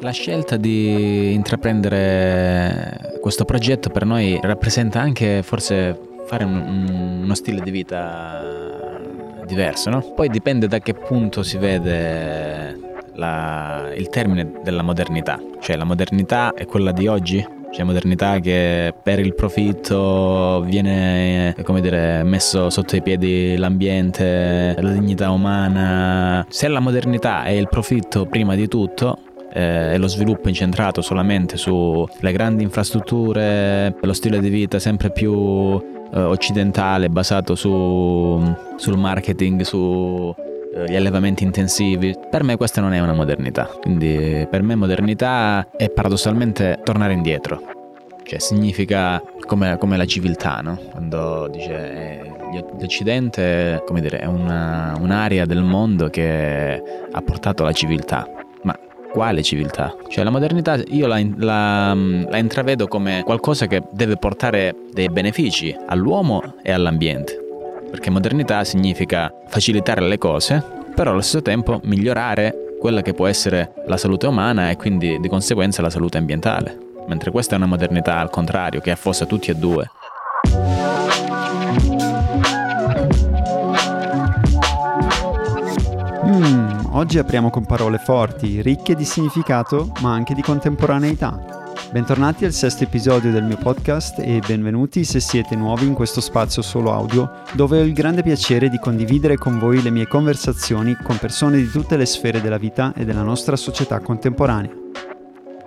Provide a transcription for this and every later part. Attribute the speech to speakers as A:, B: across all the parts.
A: La scelta di intraprendere questo progetto per noi rappresenta anche forse fare un, uno stile di vita diverso, no? Poi dipende da che punto si vede la, il termine della modernità, cioè la modernità è quella di oggi, cioè modernità che per il profitto viene come dire, messo sotto i piedi l'ambiente, la dignità umana. Se la modernità è il profitto prima di tutto, eh, e lo sviluppo incentrato solamente sulle grandi infrastrutture, lo stile di vita sempre più eh, occidentale basato su, sul marketing, sugli eh, allevamenti intensivi. Per me questa non è una modernità, quindi per me modernità è paradossalmente tornare indietro, cioè significa come, come la civiltà, no? quando dice eh, l'Occidente come dire, è una, un'area del mondo che ha portato la civiltà quale civiltà? Cioè la modernità io la, la, la, intravedo come qualcosa che deve portare dei benefici all'uomo e all'ambiente. Perché modernità significa facilitare le cose, però allo stesso tempo migliorare quella che può essere la salute umana e quindi di conseguenza la salute ambientale. Mentre questa è una modernità al contrario che affossa tutti e due.
B: Oggi apriamo con parole forti, ricche di significato, ma anche di contemporaneità. Bentornati al sesto episodio del mio podcast e benvenuti se siete nuovi in questo spazio solo audio, dove ho il grande piacere di condividere con voi le mie conversazioni con persone di tutte le sfere della vita e della nostra società contemporanea.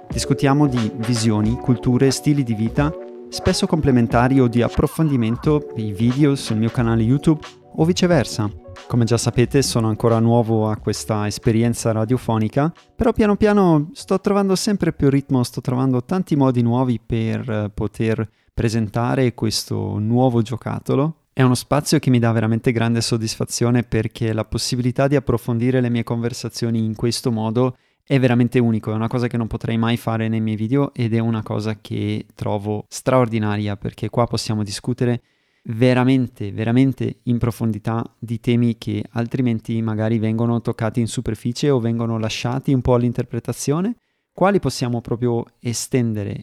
B: Discutiamo di visioni, culture e stili di vita, spesso complementari o di approfondimento, i video sul mio canale YouTube o viceversa come già sapete sono ancora nuovo a questa esperienza radiofonica, però piano piano sto trovando sempre più ritmo, sto trovando tanti modi nuovi per eh, poter presentare questo nuovo giocattolo. È uno spazio che mi dà veramente grande soddisfazione perché la possibilità di approfondire le mie conversazioni in questo modo è veramente unico, è una cosa che non potrei mai fare nei miei video ed è una cosa che trovo straordinaria perché qua possiamo discutere veramente, veramente in profondità di temi che altrimenti magari vengono toccati in superficie o vengono lasciati un po' all'interpretazione, quali possiamo proprio estendere.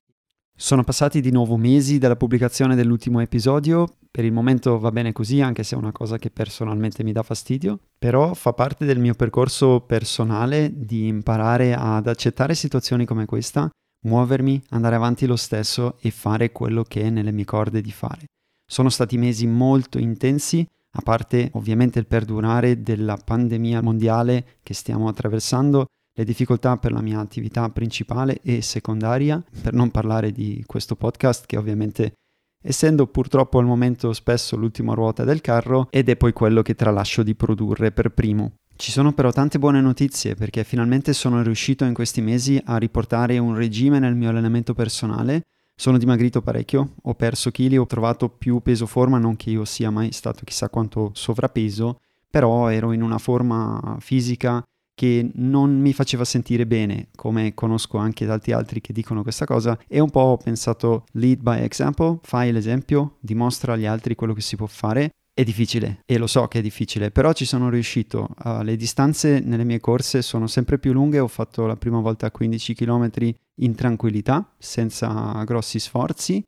B: Sono passati di nuovo mesi dalla pubblicazione dell'ultimo episodio, per il momento va bene così, anche se è una cosa che personalmente mi dà fastidio, però fa parte del mio percorso personale di imparare ad accettare situazioni come questa, muovermi, andare avanti lo stesso e fare quello che è nelle mie corde di fare. Sono stati mesi molto intensi, a parte ovviamente il perdurare della pandemia mondiale che stiamo attraversando, le difficoltà per la mia attività principale e secondaria, per non parlare di questo podcast che ovviamente essendo purtroppo al momento spesso l'ultima ruota del carro ed è poi quello che tralascio di produrre per primo. Ci sono però tante buone notizie perché finalmente sono riuscito in questi mesi a riportare un regime nel mio allenamento personale sono dimagrito parecchio, ho perso chili, ho trovato più peso forma, non che io sia mai stato chissà quanto sovrappeso, però ero in una forma fisica che non mi faceva sentire bene, come conosco anche tanti altri che dicono questa cosa, e un po' ho pensato lead by example, fai l'esempio, dimostra agli altri quello che si può fare. È difficile e lo so che è difficile, però ci sono riuscito. Uh, le distanze nelle mie corse sono sempre più lunghe, ho fatto la prima volta 15 km in tranquillità, senza grossi sforzi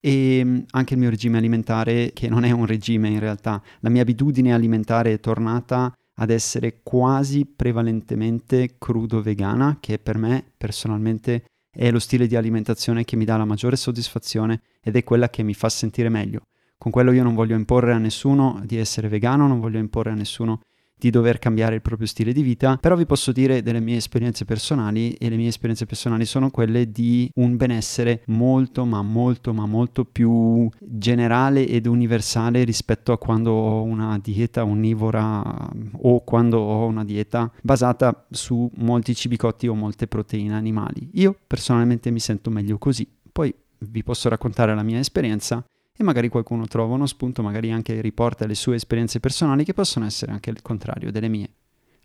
B: e mm, anche il mio regime alimentare, che non è un regime in realtà, la mia abitudine alimentare è tornata ad essere quasi prevalentemente crudo vegana, che per me personalmente è lo stile di alimentazione che mi dà la maggiore soddisfazione ed è quella che mi fa sentire meglio. Con quello io non voglio imporre a nessuno di essere vegano, non voglio imporre a nessuno di dover cambiare il proprio stile di vita, però vi posso dire delle mie esperienze personali e le mie esperienze personali sono quelle di un benessere molto ma molto ma molto più generale ed universale rispetto a quando ho una dieta onnivora o quando ho una dieta basata su molti cibi cotti o molte proteine animali. Io personalmente mi sento meglio così. Poi vi posso raccontare la mia esperienza e magari qualcuno trova uno spunto, magari anche riporta le sue esperienze personali che possono essere anche il contrario delle mie.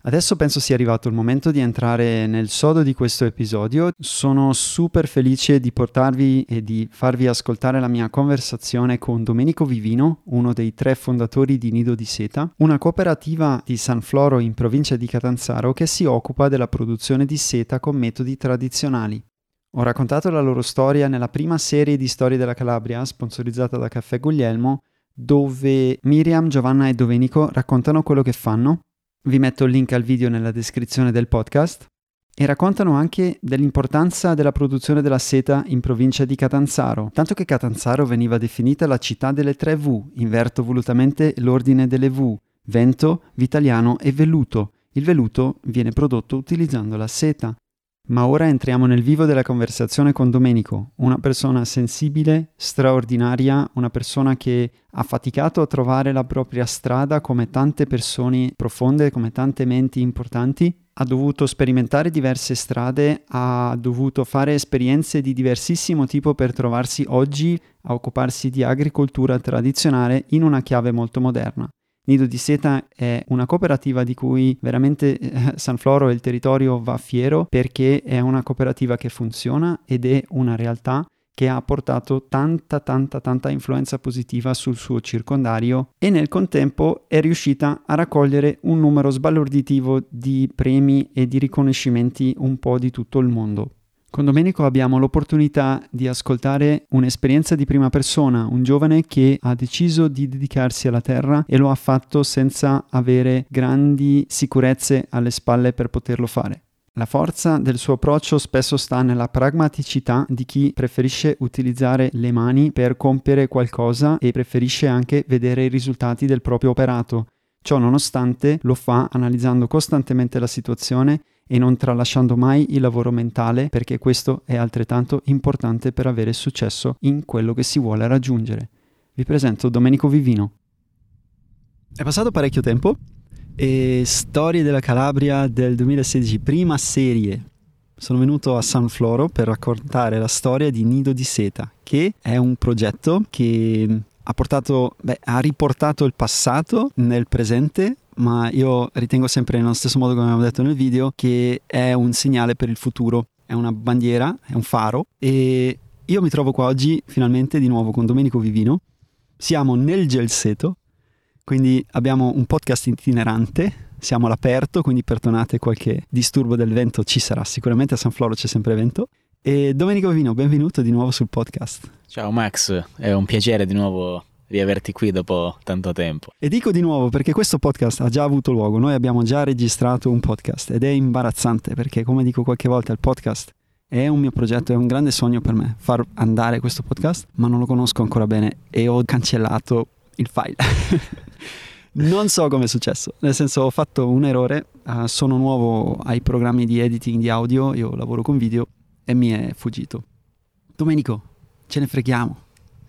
B: Adesso penso sia arrivato il momento di entrare nel sodo di questo episodio. Sono super felice di portarvi e di farvi ascoltare la mia conversazione con Domenico Vivino, uno dei tre fondatori di Nido di Seta, una cooperativa di San Floro in provincia di Catanzaro che si occupa della produzione di seta con metodi tradizionali. Ho raccontato la loro storia nella prima serie di Storie della Calabria, sponsorizzata da Caffè Guglielmo, dove Miriam, Giovanna e Domenico raccontano quello che fanno vi metto il link al video nella descrizione del podcast. E raccontano anche dell'importanza della produzione della seta in provincia di Catanzaro, tanto che Catanzaro veniva definita la città delle tre V, inverto volutamente l'ordine delle V, vento, vitaliano e velluto. Il velluto viene prodotto utilizzando la seta. Ma ora entriamo nel vivo della conversazione con Domenico, una persona sensibile, straordinaria, una persona che ha faticato a trovare la propria strada come tante persone profonde, come tante menti importanti, ha dovuto sperimentare diverse strade, ha dovuto fare esperienze di diversissimo tipo per trovarsi oggi a occuparsi di agricoltura tradizionale in una chiave molto moderna. Nido di Seta è una cooperativa di cui veramente eh, San Floro e il territorio va fiero perché è una cooperativa che funziona ed è una realtà che ha portato tanta tanta tanta influenza positiva sul suo circondario e nel contempo è riuscita a raccogliere un numero sbalorditivo di premi e di riconoscimenti un po' di tutto il mondo. Con Domenico abbiamo l'opportunità di ascoltare un'esperienza di prima persona, un giovane che ha deciso di dedicarsi alla terra e lo ha fatto senza avere grandi sicurezze alle spalle per poterlo fare. La forza del suo approccio spesso sta nella pragmaticità di chi preferisce utilizzare le mani per compiere qualcosa e preferisce anche vedere i risultati del proprio operato. Ciò nonostante lo fa analizzando costantemente la situazione e non tralasciando mai il lavoro mentale perché questo è altrettanto importante per avere successo in quello che si vuole raggiungere. Vi presento Domenico Vivino. È passato parecchio tempo e Storie della Calabria del 2016, prima serie. Sono venuto a San Floro per raccontare la storia di Nido di Seta, che è un progetto che ha, portato, beh, ha riportato il passato nel presente ma io ritengo sempre nello stesso modo come abbiamo detto nel video che è un segnale per il futuro, è una bandiera, è un faro e io mi trovo qua oggi finalmente di nuovo con Domenico Vivino. Siamo nel Gelseto, quindi abbiamo un podcast itinerante, siamo all'aperto, quindi perdonate qualche disturbo del vento, ci sarà sicuramente, a San Floro c'è sempre vento. E Domenico Vivino, benvenuto di nuovo sul podcast.
A: Ciao Max, è un piacere di nuovo riaverti qui dopo tanto tempo.
B: E dico di nuovo perché questo podcast ha già avuto luogo, noi abbiamo già registrato un podcast ed è imbarazzante perché come dico qualche volta il podcast è un mio progetto, è un grande sogno per me far andare questo podcast, ma non lo conosco ancora bene e ho cancellato il file. non so come è successo, nel senso ho fatto un errore, uh, sono nuovo ai programmi di editing di audio, io lavoro con video e mi è fuggito. Domenico, ce ne freghiamo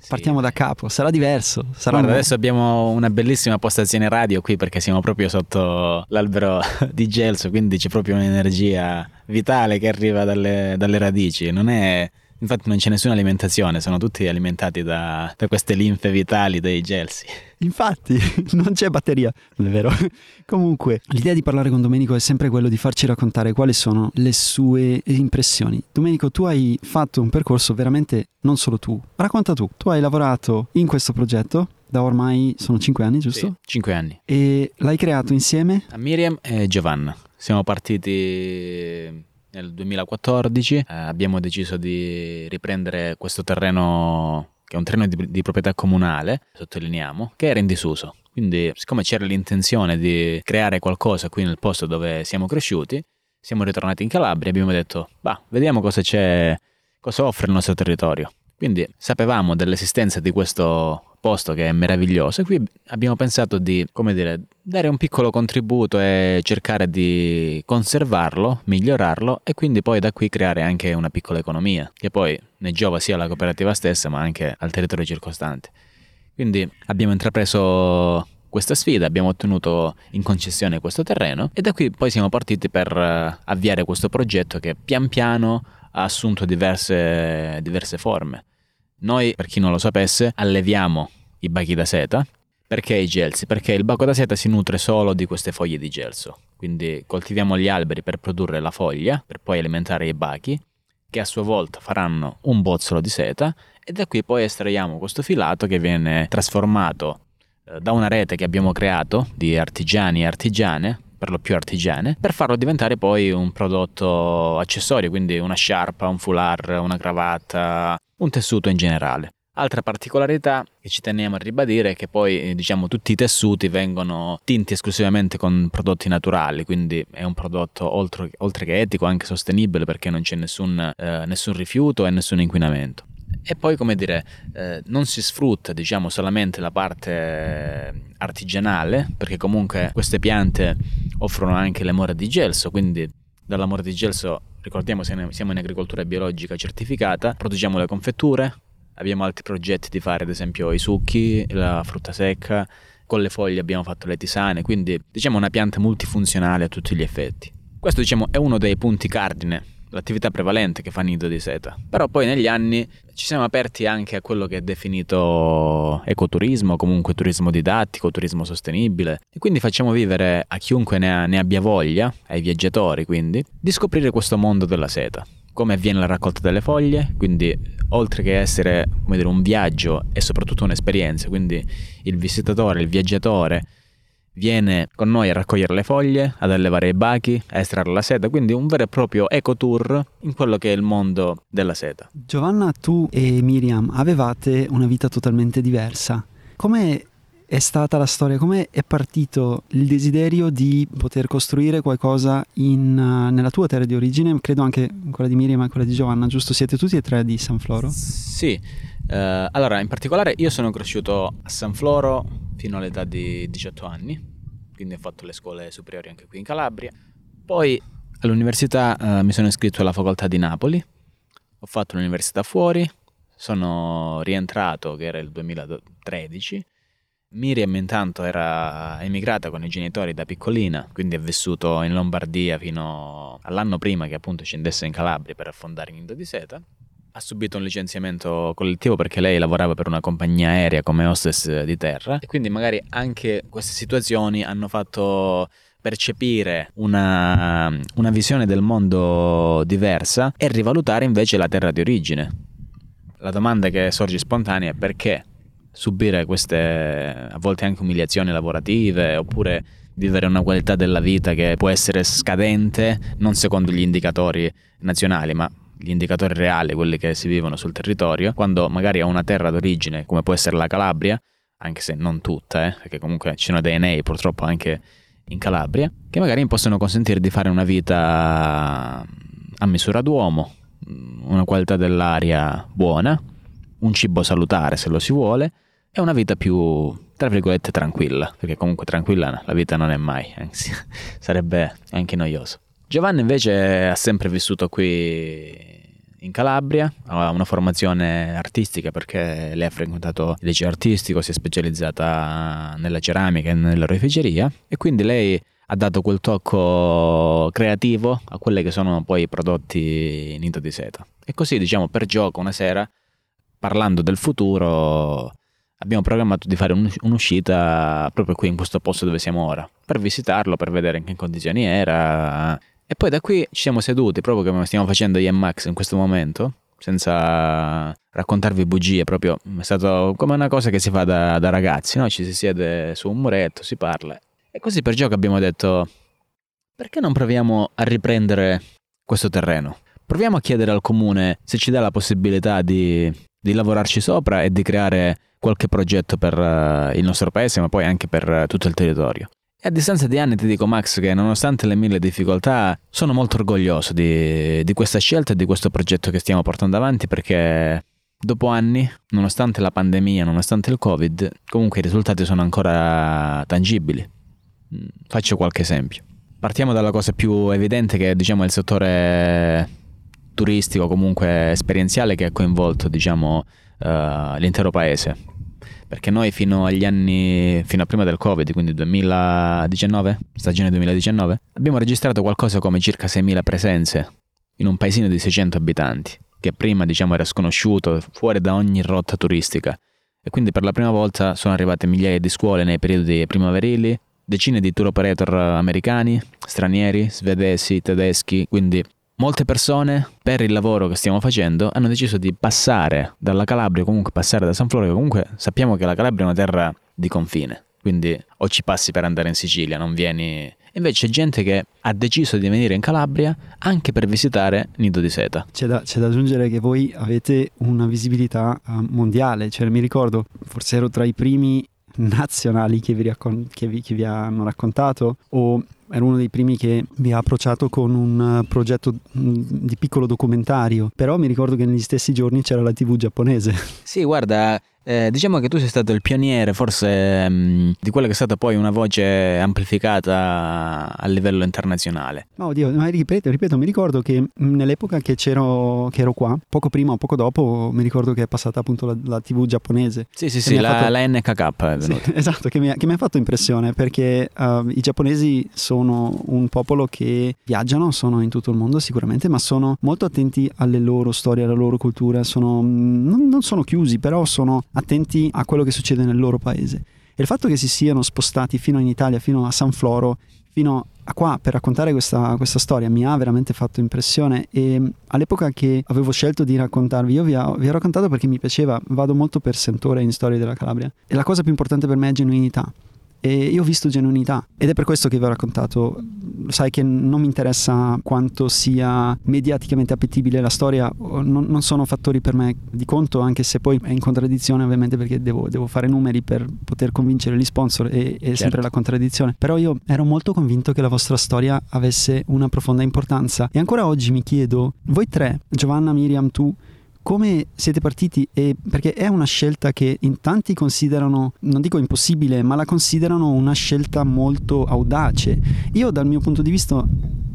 B: Partiamo da capo, sarà diverso. Sarà
A: Guarda, adesso abbiamo una bellissima postazione radio qui perché siamo proprio sotto l'albero di Gelso, quindi c'è proprio un'energia vitale che arriva dalle, dalle radici. Non è Infatti non c'è nessuna alimentazione, sono tutti alimentati da, da queste linfe vitali dei gelsi.
B: Infatti non c'è batteria, non è vero. Comunque, l'idea di parlare con Domenico è sempre quello di farci raccontare quali sono le sue impressioni. Domenico, tu hai fatto un percorso veramente, non solo tu, racconta tu. Tu hai lavorato in questo progetto da ormai sono 5 anni, giusto? Sì,
A: 5 anni.
B: E l'hai creato insieme?
A: A Miriam e Giovanna. Siamo partiti nel 2014 eh, abbiamo deciso di riprendere questo terreno che è un terreno di, di, proprietà comunale, sottolineiamo, che era in disuso. Quindi, siccome c'era l'intenzione di creare qualcosa qui nel posto dove siamo cresciuti, siamo ritornati in Calabria e abbiamo detto, bah, vediamo cosa c'è, cosa offre il nostro territorio. Quindi sapevamo dell'esistenza di questo posto che è meraviglioso e qui abbiamo pensato di, come dire, dare un piccolo contributo e cercare di conservarlo, migliorarlo e quindi poi da qui creare anche una piccola economia che poi ne giova sia alla cooperativa stessa ma anche al territorio circostante. Quindi abbiamo intrapreso questa sfida, abbiamo ottenuto in concessione questo terreno e da qui poi siamo partiti per eh, avviare questo progetto che pian piano ha assunto diverse, diverse forme. Noi, per chi non lo sapesse, alleviamo i bachi da seta Perché i gelsi? Perché il baco da seta si nutre solo di queste foglie di gelso. Quindi coltiviamo gli alberi per produrre la foglia, per poi alimentare i bachi, che a sua volta faranno un bozzolo di seta e da qui poi estraiamo questo filato che viene trasformato eh, da una rete che abbiamo creato di artigiani e artigiane, per lo più artigiane, per farlo diventare poi un prodotto accessorio, quindi una sciarpa, un foulard, una cravatta, un tessuto in generale. Altra particolarità che ci teniamo a ribadire è che poi eh, diciamo, tutti i tessuti vengono tinti esclusivamente con prodotti naturali, quindi è un prodotto oltre, oltre che etico anche sostenibile perché non c'è nessun, eh, nessun rifiuto e nessun inquinamento. E poi, come dire, eh, non si sfrutta, diciamo, solamente la parte artigianale, perché comunque queste piante offrono anche l'amore di gelso, quindi dall'amore di gelso, ricordiamo, siamo in agricoltura biologica certificata, produciamo le confetture, Abbiamo altri progetti di fare ad esempio i succhi, la frutta secca, con le foglie abbiamo fatto le tisane, quindi diciamo una pianta multifunzionale a tutti gli effetti. Questo diciamo è uno dei punti cardine, l'attività prevalente che fa Nido di Seta. Però poi negli anni ci siamo aperti anche a quello che è definito ecoturismo, comunque turismo didattico, turismo sostenibile e quindi facciamo vivere a chiunque ne, ha, ne abbia voglia, ai viaggiatori quindi, di scoprire questo mondo della seta come avviene la raccolta delle foglie, quindi oltre che essere dire, un viaggio è soprattutto un'esperienza, quindi il visitatore, il viaggiatore viene con noi a raccogliere le foglie, ad allevare i bachi, a estrarre la seta, quindi un vero e proprio ecotour in quello che è il mondo della seta.
B: Giovanna, tu e Miriam avevate una vita totalmente diversa. Come è stata la storia? Come è partito il desiderio di poter costruire qualcosa in, uh, nella tua terra di origine? Credo anche quella di Miriam e quella di Giovanna, giusto? Siete tutti e tre di San Floro?
A: Sì. Uh, allora, in particolare io sono cresciuto a San Floro fino all'età di 18 anni, quindi ho fatto le scuole superiori anche qui in Calabria. Poi all'università uh, mi sono iscritto alla facoltà di Napoli, ho fatto l'università fuori, sono rientrato, che era il 2013, Miriam intanto era emigrata con i genitori da piccolina, quindi ha vissuto in Lombardia fino all'anno prima che appunto scendesse in Calabria per affondare Nido di Seta. Ha subito un licenziamento collettivo perché lei lavorava per una compagnia aerea come hostess di terra e quindi magari anche queste situazioni hanno fatto percepire una, una visione del mondo diversa e rivalutare invece la terra di origine. La domanda che sorge spontanea è perché subire queste a volte anche umiliazioni lavorative oppure vivere una qualità della vita che può essere scadente non secondo gli indicatori nazionali ma gli indicatori reali, quelli che si vivono sul territorio, quando magari a una terra d'origine come può essere la Calabria, anche se non tutta, eh, perché comunque ci sono dei nei purtroppo anche in Calabria, che magari possono consentire di fare una vita a misura d'uomo, una qualità dell'aria buona, un cibo salutare se lo si vuole, è una vita più, tra virgolette, tranquilla, perché comunque tranquilla la vita non è mai, anzi sarebbe anche noioso. Giovanni invece ha sempre vissuto qui in Calabria, ha una formazione artistica perché lei ha frequentato il liceo artistico, si è specializzata nella ceramica e nell'oreficeria e quindi lei ha dato quel tocco creativo a quelli che sono poi i prodotti Nito di Seta. E così, diciamo, per gioco una sera, parlando del futuro, abbiamo programmato di fare un'uscita proprio qui in questo posto dove siamo ora, per visitarlo, per vedere in che condizioni era. E poi da qui ci siamo seduti, proprio come stiamo facendo io e Max in questo momento, senza raccontarvi bugie, proprio è stato come una cosa che si fa da, da ragazzi, no? ci si siede su un muretto, si parla. E così per gioco abbiamo detto, perché non proviamo a riprendere questo terreno? Proviamo a chiedere al comune se ci dà la possibilità di, di lavorarci sopra e di creare qualche progetto per uh, il nostro paese, ma poi anche per tutto il territorio. E a distanza di anni ti dico Max che nonostante le mille difficoltà sono molto orgoglioso di, di questa scelta e di questo progetto che stiamo portando avanti perché dopo anni, nonostante la pandemia, nonostante il Covid, comunque i risultati sono ancora tangibili. Mm, faccio qualche esempio. Partiamo dalla cosa più evidente che diciamo, è il settore turistico, comunque esperienziale che ha coinvolto diciamo, uh, l'intero paese. Perché noi fino agli anni, fino a prima del Covid, quindi 2019, stagione 2019, abbiamo registrato qualcosa come circa 6.000 presenze in un paesino di 600 abitanti, che prima diciamo era sconosciuto, fuori da ogni rotta turistica. e quindi per la prima volta sono arrivate migliaia di scuole nei periodi primaverili, decine di tour operator americani, stranieri, svedesi, tedeschi, quindi molte persone per il lavoro che stiamo facendo hanno deciso di passare dalla Calabria, comunque passare da San Floro, comunque sappiamo che la Calabria è una terra di confine, quindi o ci passi per andare in Sicilia, non vieni. Invece c'è gente che ha deciso di venire in Calabria anche per visitare Nido di Seta.
B: C'è da, c'è da aggiungere che voi avete una visibilità uh, mondiale, cioè mi ricordo, forse ero tra i primi nazionali che vi, raccon- che vi, che vi hanno raccontato o ero uno dei primi che mi ha approcciato con un progetto mm, di piccolo documentario, però mi ricordo che negli stessi giorni c'era la TV giapponese.
A: Sì, guarda, eh, diciamo che tu sei stato il pioniere forse mh, mm, di quella che è stata poi una voce amplificata a livello internazionale.
B: Ma oddio, ma ripeto, ripeto, mi ricordo che mm, nell'epoca che, c'ero, che ero qua, poco prima o poco dopo, mi ricordo che è passata appunto la, la TV giapponese.
A: Sì, sì, sì, la, fatto... la, NKK.
B: Sì, esatto, che mi, ha, che mi, ha, fatto impressione perché uh, i giapponesi sono un popolo che viaggiano, sono in tutto il mondo sicuramente, ma sono molto attenti alle loro storie, alla loro cultura, sono, non, non sono chiusi, però sono attenti a quello che succede nel loro paese. E il fatto che si siano spostati fino in Italia, fino a San Floro, fino a qua per raccontare questa, questa, storia mi ha veramente fatto impressione. E all'epoca che avevo scelto di raccontarvi io vi ho, vi ho raccontato perché mi piaceva, vado molto per sentore in storie della Calabria. E la cosa più importante per me è genuinità e io ho visto genuinità ed è per questo che vi ho raccontato. Sai che non mi interessa quanto sia mediaticamente appetibile la storia, non, non sono fattori per me di conto, anche se poi è in contraddizione ovviamente perché devo, devo fare numeri per poter convincere gli sponsor e è certo. sempre la contraddizione. Però io ero molto convinto che la vostra storia avesse una profonda importanza e ancora oggi mi chiedo, voi tre, Giovanna, Miriam, tu, come siete partiti e perché è una scelta che in tanti considerano, non dico impossibile, ma la considerano una scelta molto audace. Io dal mio punto di vista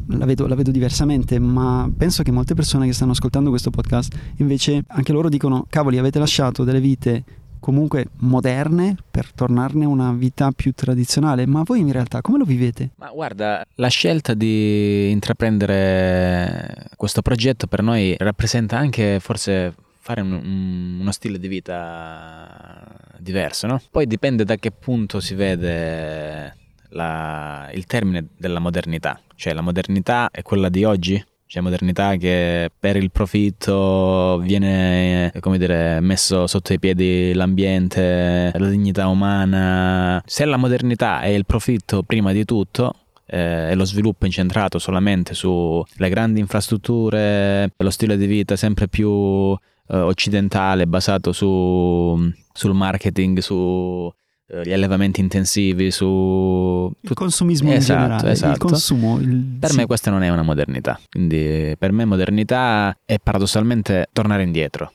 B: la vedo, la vedo, diversamente, ma penso che molte persone che stanno ascoltando questo podcast invece anche loro dicono, cavoli, avete lasciato delle vite comunque moderne per tornarne a una vita più tradizionale. Ma voi in realtà come lo vivete?
A: Ma guarda, la scelta di intraprendere questo progetto per noi rappresenta anche forse fare un, un, uno stile di vita diverso, no? Poi dipende da che punto si vede la, il termine della modernità, cioè la modernità è quella di oggi c'è modernità che per il profitto viene, come dire, messo sotto i piedi l'ambiente, la dignità umana. Se la modernità è il profitto prima di tutto, eh, e lo sviluppo incentrato solamente sulle grandi infrastrutture, lo stile di vita sempre più eh, occidentale, basato su, sul marketing, su eh, gli allevamenti intensivi, su...
B: Il consumismo esatto, in generale, esatto. il consumo. Il...
A: Per sì. me questa non è una modernità, quindi per me modernità è paradossalmente tornare indietro,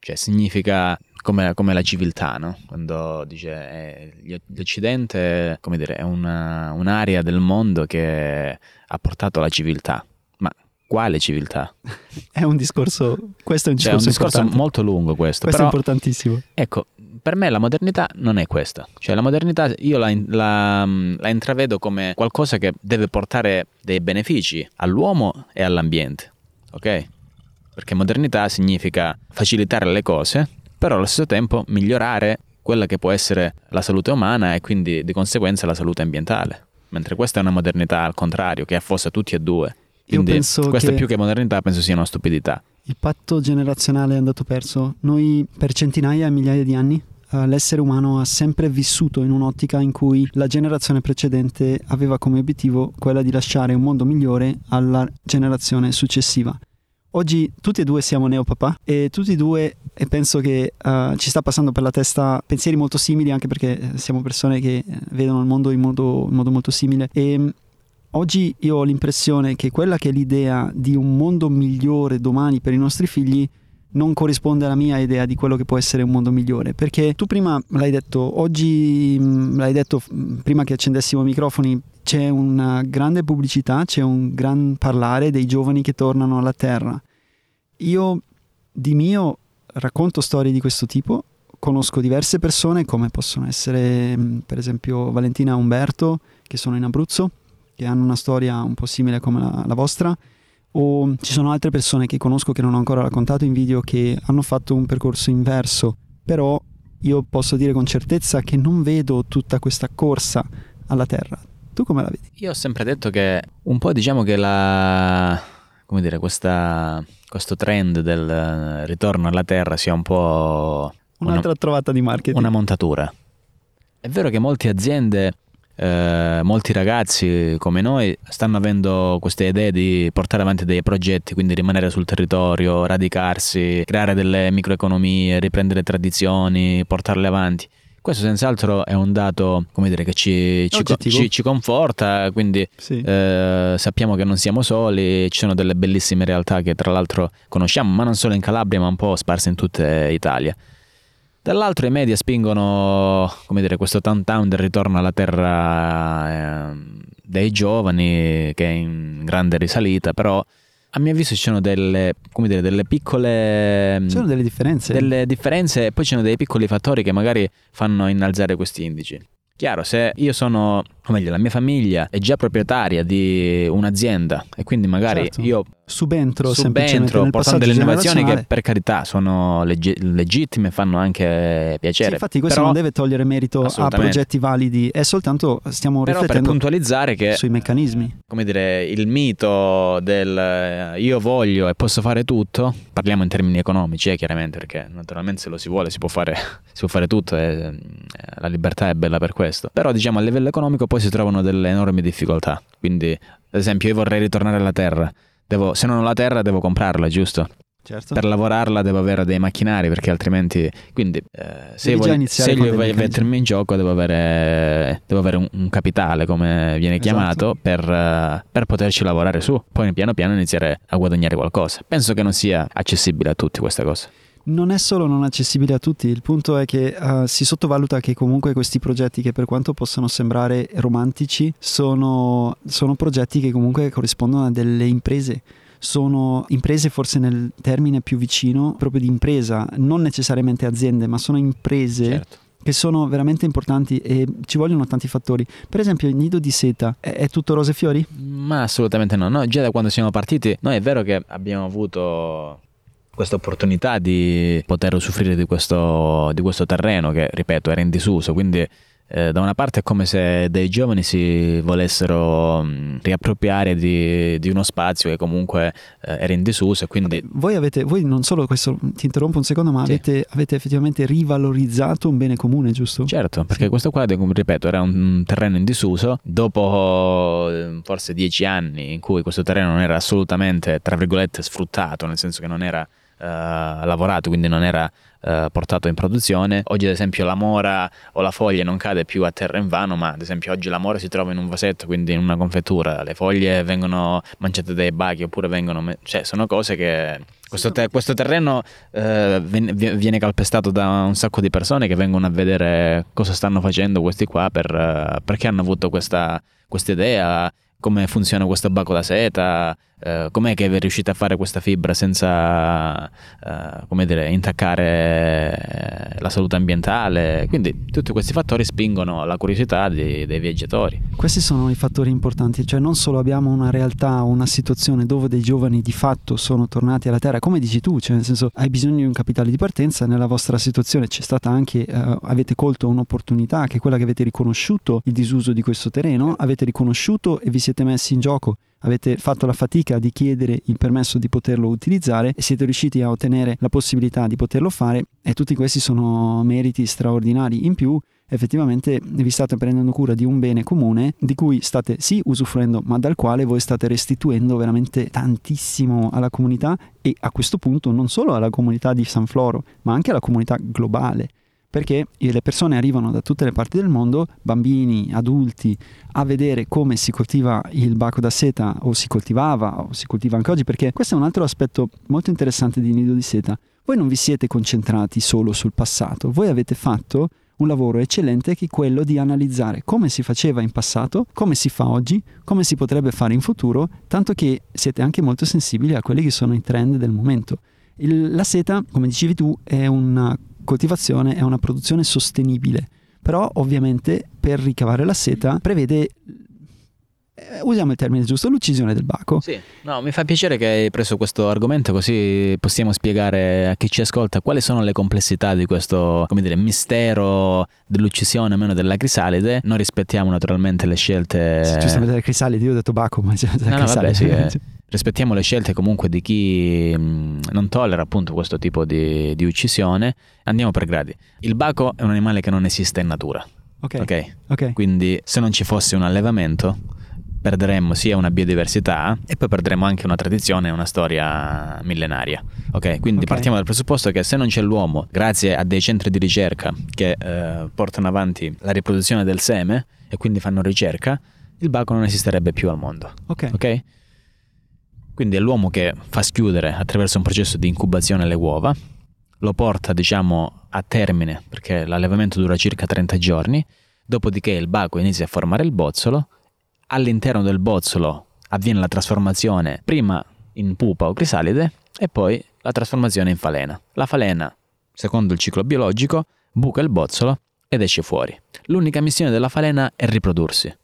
A: cioè significa come, come la civiltà, no? quando dice eh, l'Occidente come dire, è una, un'area del mondo che ha portato la civiltà, ma quale civiltà?
B: È un discorso, questo è un discorso,
A: cioè, un discorso molto lungo questo.
B: Questo
A: però,
B: è importantissimo.
A: Ecco, per me la modernità non è questa. Cioè la modernità io la, la, la, intravedo come qualcosa che deve portare dei benefici all'uomo e all'ambiente. Ok? Perché modernità significa facilitare le cose, però allo stesso tempo migliorare quella che può essere la salute umana e quindi di conseguenza la salute ambientale. Mentre questa è una modernità al contrario, che affossa tutti e due. Quindi questa che... più che modernità penso sia una stupidità.
B: Il patto generazionale è andato perso. Noi per centinaia e migliaia di anni uh, l'essere umano ha sempre vissuto in un'ottica in cui la generazione precedente aveva come obiettivo quella di lasciare un mondo migliore alla generazione successiva. Oggi tutti e due siamo neopapà e tutti e due e penso che uh, ci sta passando per la testa pensieri molto simili anche perché siamo persone che vedono il mondo in modo, in modo molto simile e oggi io ho l'impressione che quella che è l'idea di un mondo migliore domani per i nostri figli non corrisponde alla mia idea di quello che può essere un mondo migliore. Perché tu prima l'hai detto, oggi mm, l'hai detto mm, prima che accendessimo i microfoni, c'è una grande pubblicità, c'è un gran parlare dei giovani che tornano alla Terra. Io di mio racconto storie di questo tipo, conosco diverse persone come possono essere mm, per esempio Valentina e Umberto che sono in Abruzzo che hanno una storia un po' simile come la, la vostra, o ci sono altre persone che conosco che non ho ancora raccontato in video che hanno fatto un percorso inverso, però io posso dire con certezza che non vedo tutta questa corsa alla terra. Tu come la vedi?
A: Io ho sempre detto che un po' diciamo che la come dire, questa, questo trend del ritorno alla terra sia un po'
B: un'altra una, trovata di marketing.
A: Una montatura. È vero che molte aziende eh, molti ragazzi come noi stanno avendo queste idee di portare avanti dei progetti, quindi rimanere sul territorio, radicarsi, creare delle microeconomie, riprendere tradizioni, portarle avanti. Questo senz'altro è un dato dire, che ci, ci, ci, ci, conforta, quindi sì. eh, sappiamo che non siamo soli, ci sono delle bellissime realtà che tra l'altro conosciamo, ma non solo in Calabria, ma un po' sparse in tutta Italia. Dall'altro i media spingono come dire, questo downtown del ritorno alla terra eh, dei giovani che è in grande risalita, però a mio avviso ci sono delle, dire, delle piccole...
B: Ci sono delle differenze.
A: Delle differenze e poi ci sono dei piccoli fattori che magari fanno innalzare questi indici. Chiaro, se io sono, o meglio, la mia famiglia è già proprietaria di un'azienda e quindi magari certo. io
B: subentro,
A: subentro portando delle innovazioni che per carità sono leggi- legittime e fanno anche piacere. Sì,
B: infatti questo
A: Però,
B: non deve togliere merito a progetti validi, è soltanto stiamo Però riflettendo
A: per puntualizzare che,
B: sui meccanismi.
A: Come dire, il mito del eh, io voglio e posso fare tutto, parliamo in termini economici, eh, chiaramente, perché naturalmente se lo si vuole si può fare, si può fare tutto e eh, la libertà è bella per questo. Però diciamo a livello economico poi si trovano delle enormi difficoltà. Quindi, ad esempio, io vorrei ritornare alla Terra Devo, se non ho la terra devo comprarla, giusto?
B: Certo.
A: Per lavorarla devo avere dei macchinari perché altrimenti... Quindi eh, se, io voglio mettermi in gioco devo avere, devo avere un, un, capitale, come viene esatto. chiamato, per, uh, per, poterci lavorare su. Poi piano piano iniziare a guadagnare qualcosa. Penso che non sia accessibile a tutti questa cosa
B: non è solo non accessibile a tutti, il punto è che uh, si sottovaluta che comunque questi progetti che per quanto possano sembrare romantici sono, sono progetti che comunque corrispondono a delle imprese sono imprese forse nel termine più vicino proprio di impresa, non necessariamente aziende, ma sono imprese certo. che sono veramente importanti e ci vogliono tanti fattori. Per esempio il nido di seta è, è tutto rose e fiori?
A: Ma assolutamente no. Noi già da quando siamo partiti, noi è vero che abbiamo avuto questa opportunità di poter usufruire di questo, di questo terreno che, ripeto, era in disuso, quindi eh, da una parte è come se dei giovani si volessero mh, riappropriare di, di, uno spazio che comunque eh, era in disuso e quindi...
B: Voi avete, voi non solo questo, ti interrompo un secondo, ma sì. avete, avete, effettivamente rivalorizzato un bene comune, giusto?
A: Certo, perché sì. questo qua, ripeto, era un terreno in disuso, dopo eh, forse dieci anni in cui questo terreno non era assolutamente, tra virgolette, sfruttato, nel senso che non era lavorato, quindi non era uh, portato in produzione. Oggi ad esempio la mora o la foglia non cade più a terra in vano, ma ad esempio oggi la mora si trova in un vasetto, quindi in una confettura, le foglie vengono mangiate dai bachi oppure vengono... cioè sono cose che... Questo, te- questo terreno uh, viene calpestato da un sacco di persone che vengono a vedere cosa stanno facendo questi qua per, perché hanno avuto questa, questa idea come funziona questo baco da seta, eh, com'è che riuscite a fare questa fibra senza eh, come dire, intaccare la salute ambientale. Quindi tutti questi fattori spingono la curiosità dei, dei viaggiatori.
B: Questi sono i fattori importanti, cioè non solo abbiamo una realtà, una situazione dove dei giovani di fatto sono tornati alla terra, come dici tu, cioè nel senso hai bisogno di un capitale di partenza, nella vostra situazione c'è stata anche, eh, avete colto un'opportunità che è quella che avete riconosciuto il disuso di questo terreno, avete riconosciuto e vi siete messi in gioco avete fatto la fatica di chiedere il permesso di poterlo utilizzare e siete riusciti a ottenere la possibilità di poterlo fare e tutti questi sono meriti straordinari. In più, effettivamente vi state prendendo cura di un bene comune di cui state sì usufruendo, ma dal quale voi state restituendo veramente tantissimo alla comunità e a questo punto non solo alla comunità di San Floro, ma anche alla comunità globale perché le persone arrivano da tutte le parti del mondo, bambini, adulti, a vedere come si coltiva il baco da seta o si coltivava o si coltiva anche oggi, perché questo è un altro aspetto molto interessante di Nido di Seta. Voi non vi siete concentrati solo sul passato, voi avete fatto un lavoro eccellente che è quello di analizzare come si faceva in passato, come si fa oggi, come si potrebbe fare in futuro, tanto che siete anche molto sensibili a quelli che sono i trend del momento. Il, la seta, come dicevi tu, è una coltivazione è una produzione sostenibile, però ovviamente per ricavare la seta prevede eh, usiamo il termine giusto, l'uccisione del baco.
A: Sì, no, mi fa piacere che hai preso questo argomento così possiamo spiegare a chi ci ascolta quali sono le complessità di questo, come dire, mistero dell'uccisione o meno della crisalide. Noi rispettiamo naturalmente le scelte...
B: Sì, giustamente la crisalide, io ho detto baco, ma c'è
A: No, no, vabbè, sì,
B: crisalide.
A: rispettiamo le scelte comunque di chi mh, non tollera appunto questo tipo di, di uccisione. Andiamo per gradi. Il baco è un animale che non esiste in natura,
B: ok,
A: ok?
B: ok.
A: Quindi se non ci fosse un allevamento perderemmo sia una biodiversità e poi perderemo anche una tradizione e una storia millenaria. Ok, quindi
B: Ok.
A: partiamo dal presupposto che se non c'è l'uomo, grazie a dei centri di ricerca che eh, portano avanti la riproduzione del seme e quindi fanno ricerca, il baco non esisterebbe più al mondo.
B: ok.
A: Ok? Quindi è l'uomo che fa schiudere attraverso un processo di incubazione le uova, lo porta diciamo a termine perché l'allevamento dura circa 30 giorni, dopodiché il baco inizia a formare il bozzolo, all'interno del bozzolo avviene la trasformazione prima in pupa o crisalide e poi la trasformazione in falena. La falena, secondo il ciclo biologico, buca il bozzolo ed esce fuori. L'unica missione della falena è riprodursi.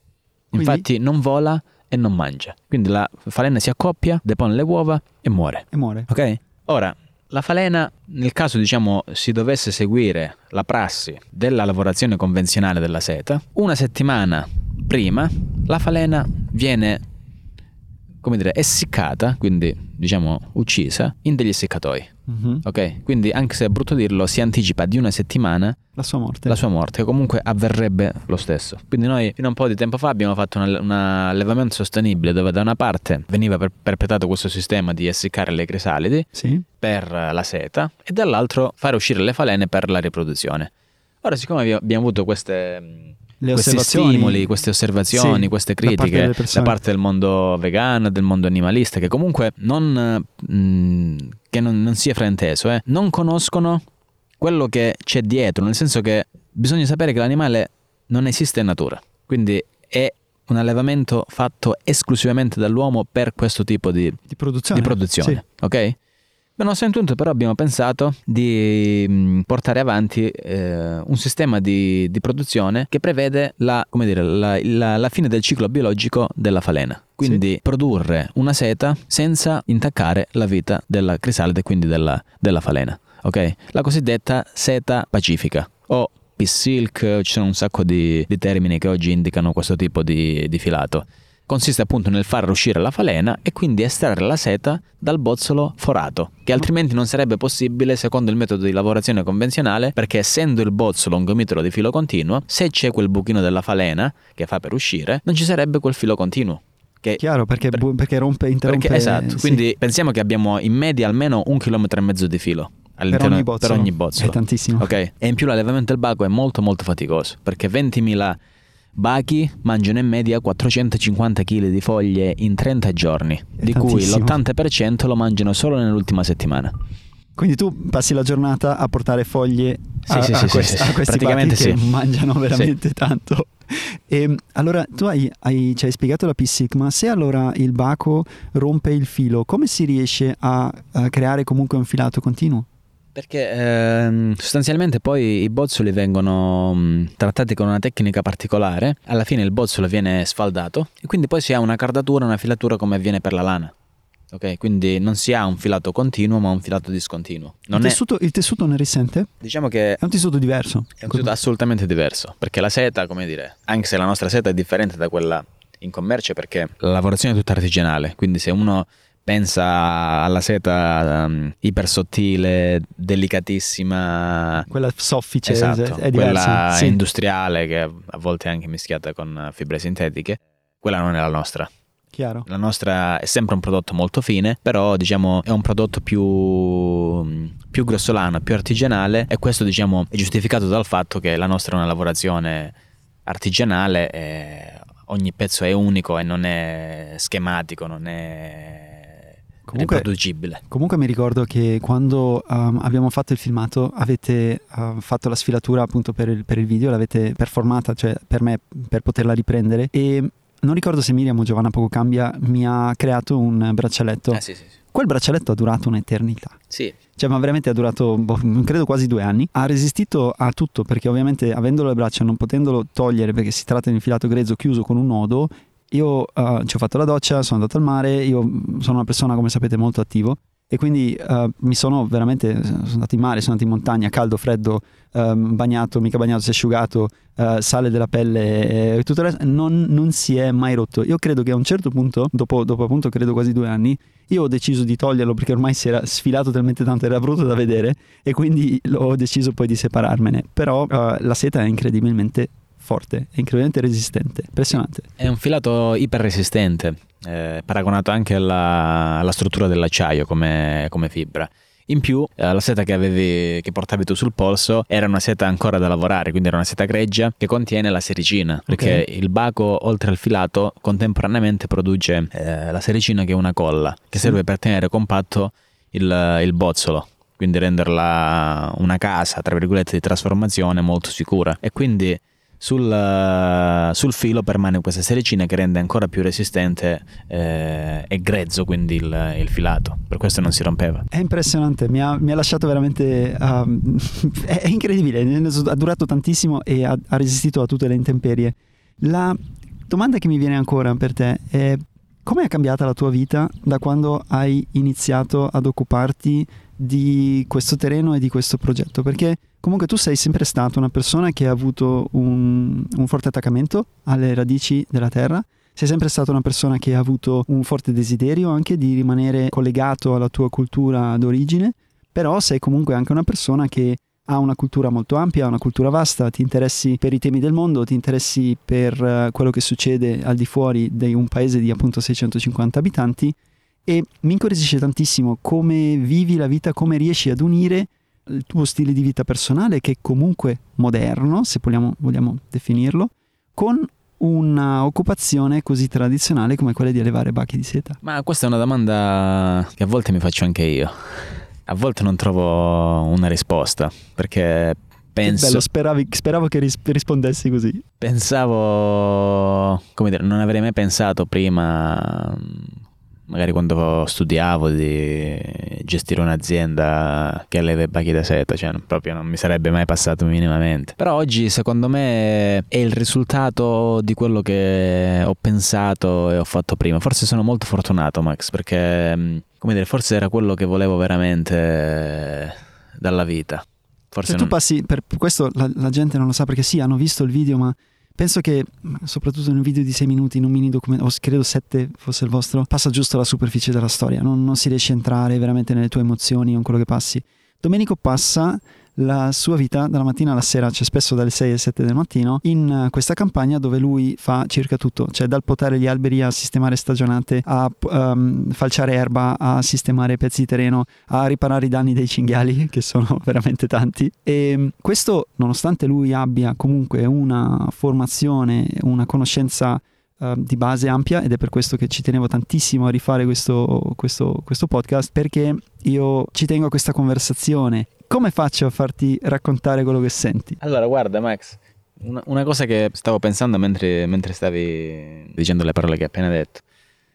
B: Quindi-
A: Infatti non vola e non mangia. Quindi la falena si accoppia, depone le uova e muore.
B: E muore.
A: Ok? Ora, la falena, nel caso diciamo si dovesse seguire la prassi della lavorazione convenzionale della seta, una settimana prima la falena viene, come dire, essiccata, quindi diciamo uccisa, in degli essiccatoi.
B: Mhm.
A: Ok? Quindi anche se è brutto dirlo, si anticipa di una settimana
B: La sua morte.
A: la sua morte, che comunque avverrebbe lo stesso. Quindi noi fino a un po' di tempo fa abbiamo fatto un, un allevamento sostenibile dove da una parte veniva per- perpetrato questo sistema di essiccare le crisalidi
B: Sì.
A: per la seta e dall'altro fare uscire le falene per la riproduzione. Ora siccome abbiamo- avuto queste,
B: Le
A: questi stimoli, queste osservazioni,
B: Sì,
A: queste
B: da parte
A: critiche da parte del mondo vegano, del mondo animalista, che comunque non, mh, che non, non sia frainteso, eh, non conoscono quello che c'è dietro, nel senso che bisogna sapere che l'animale non esiste in natura, quindi è un allevamento fatto esclusivamente dall'uomo per questo tipo di,
B: Di produzione.
A: di produzione,
B: Sì.
A: ok? Nonostante tutto però abbiamo pensato di mh, portare avanti eh, un sistema di, di produzione che prevede la, come dire, la, la- la fine del ciclo biologico della falena. Quindi produrre una seta senza intaccare la vita della crisalide, quindi della, della falena. ok? La cosiddetta seta pacifica o peace silk, ci sono un sacco di, di termini che oggi indicano questo tipo di, di filato consiste appunto nel far uscire la falena e quindi estrarre la seta dal bozzolo forato, che altrimenti non sarebbe possibile secondo il metodo di lavorazione convenzionale, perché essendo il bozzolo un gomitolo di filo continuo, se c'è quel buchino della falena che fa per uscire, non ci sarebbe quel filo continuo. Che
B: Chiaro, perché,
A: per-
B: perché rompe, interrompe...
A: perché- esatto,
B: sì.
A: quindi pensiamo che abbiamo in media almeno un chilometro e mezzo di filo
B: per
A: all'interno
B: ogni bozzolo.
A: per ogni bozzolo.
B: È tantissimo.
A: Ok, e in più l'allevamento del baco è molto molto faticoso perché 20.000 bachi mangiano in media 450 kg di foglie in 30 giorni,
B: È
A: di cui
B: tantissimo.
A: l'80% lo mangiano solo nell'ultima settimana.
B: Quindi tu passi la giornata a portare foglie
A: Sì,
B: a,
A: sì,
B: a
A: sì,
B: questi,
A: sì, sì.
B: a questi
A: Praticamente
B: bacchi che mangiano veramente tanto. E, allora, tu hai, hai- ci hai spiegato la P-SIC, ma se allora il baco rompe il filo, come si riesce a, a creare comunque un filato continuo?
A: Perché ehm, sostanzialmente poi i bozzoli vengono mh, trattati con una tecnica particolare, alla fine il bozzolo viene sfaldato e quindi poi si ha una cardatura, una filatura come avviene per la lana. Ok, quindi non si ha un filato continuo ma un filato discontinuo.
B: Il,
A: è,
B: tessuto, il tessuto ne risente?
A: diciamo che
B: È un tessuto diverso.
A: È un tessuto assolutamente diverso, perché la seta, come dire, anche se la nostra seta è differente da quella in commercio, perché la lavorazione è tutta artigianale, quindi se uno pensa alla seta um, iper sottile, delicatissima,
B: Quella soffice
A: esatto,
B: è
A: quella
B: Sì.
A: industriale che a volte è anche mischiata con fibre sintetiche, quella non è la nostra.
B: Chiaro.
A: La nostra è sempre un prodotto molto fine, però diciamo è un prodotto più, più grossolano, più artigianale e questo diciamo è giustificato dal fatto che la nostra è una lavorazione artigianale e ogni pezzo è unico e non è schematico, non è
B: Comunque-
A: riproducibile.
B: Comunque mi ricordo che quando um, abbiamo fatto il filmato avete uh, fatto la sfilatura appunto per il, per il video, l'avete performata, cioè per me per poterla riprendere e non ricordo se Miriam o Giovanna poco cambia mi ha creato un braccialetto.
A: Eh sì, sì, sì.
B: Quel braccialetto ha durato un'eternità.
A: Sì,
B: Cioè, ma veramente ha durato, boh, credo quasi due anni. Ha resistito a tutto perché ovviamente avendolo le braccia, non potendolo togliere perché si tratta di un filato grezzo chiuso con un nodo, io uh, ci ho fatto la doccia, sono andato al mare, io sono una persona come sapete molto attivo e quindi uh, mi sono veramente, sono andato in mare, sono andato in montagna, caldo, freddo, um, bagnato, mica bagnato, si è asciugato, uh, sale della pelle, e tutto il resto, non, non, si è mai rotto. Io credo che a un certo punto, dopo, dopo appunto credo quasi due anni, io ho deciso di toglierlo perché ormai si era sfilato talmente tanto, era brutto da vedere e quindi ho deciso poi di separarmene. Però la seta è incredibilmente forte, è incredibilmente resistente, impressionante.
A: È un filato iperresistente, eh, paragonato anche alla, alla, struttura dell'acciaio come, come fibra. In più, eh, la seta che, avevi, che portavi tu sul polso era una seta ancora da lavorare, quindi era una seta greggia che contiene la sericina, perché okay. il baco, oltre al filato, contemporaneamente produce eh, la sericina che è una colla, che sì. serve per tenere compatto il, il bozzolo quindi renderla una casa, tra virgolette, di trasformazione molto sicura. E quindi sul, uh, sul, filo permane questa sericina che rende ancora più resistente eh, e grezzo quindi il, il, filato, per questo non si rompeva.
B: È impressionante, mi ha, mi ha lasciato veramente... Uh, è incredibile, ha durato tantissimo e ha, ha resistito a tutte le intemperie. La domanda che mi viene ancora per te è come è cambiata la tua vita da quando hai iniziato ad occuparti di questo terreno e di questo progetto? Perché comunque tu sei sempre stato una persona che ha avuto un, un forte attaccamento alle radici della terra, sei sempre stata una persona che ha avuto un forte desiderio anche di rimanere collegato alla tua cultura d'origine, però sei comunque anche una persona che ha una cultura molto ampia, una cultura vasta, ti interessi per i temi del mondo, ti interessi per uh, quello che succede al di fuori di un paese di appunto 650 abitanti e mi incuriosisce tantissimo come vivi la vita, come riesci ad unire il tuo stile di vita personale, che è comunque moderno, se vogliamo, vogliamo definirlo, con un'occupazione così tradizionale come quella di allevare bachi di seta?
A: Ma questa è una domanda che a volte mi faccio anche io. A volte non trovo una risposta perché penso...
B: Bello, speravi, speravo che ris- rispondessi così.
A: Pensavo, come dire, non avrei mai pensato prima magari quando studiavo di gestire un'azienda che alleva i bachi da seta, cioè proprio non mi sarebbe mai passato minimamente. Però oggi secondo me è il risultato di quello che ho pensato e ho fatto prima. Forse sono molto fortunato Max perché, mm, come dire, forse era quello che volevo veramente dalla vita. Forse
B: Se non... tu passi, per questo la, la gente non lo sa perché sì, hanno visto il video ma penso che soprattutto in un video di 6 minuti, in un mini documento, o credo 7 fosse il vostro, passa giusto la superficie della storia, non, non si riesce a entrare veramente nelle tue emozioni o in quello che passi. Domenico passa la sua vita dalla mattina alla sera, cioè spesso dalle 6 alle 7 del mattino, in eh, questa campagna dove lui fa circa tutto, cioè dal potare gli alberi a sistemare stagionate, a um, falciare erba, a sistemare pezzi di terreno, a riparare i danni dei cinghiali, che sono veramente tanti. E mm, questo, nonostante lui abbia comunque una formazione, una conoscenza Uh, di base ampia ed è per questo che ci tenevo tantissimo a rifare questo, questo, questo, podcast perché io ci tengo a questa conversazione come faccio a farti raccontare quello che senti?
A: Allora, guarda, Max, una, una cosa che stavo pensando mentre, mentre stavi dicendo le parole che hai appena detto.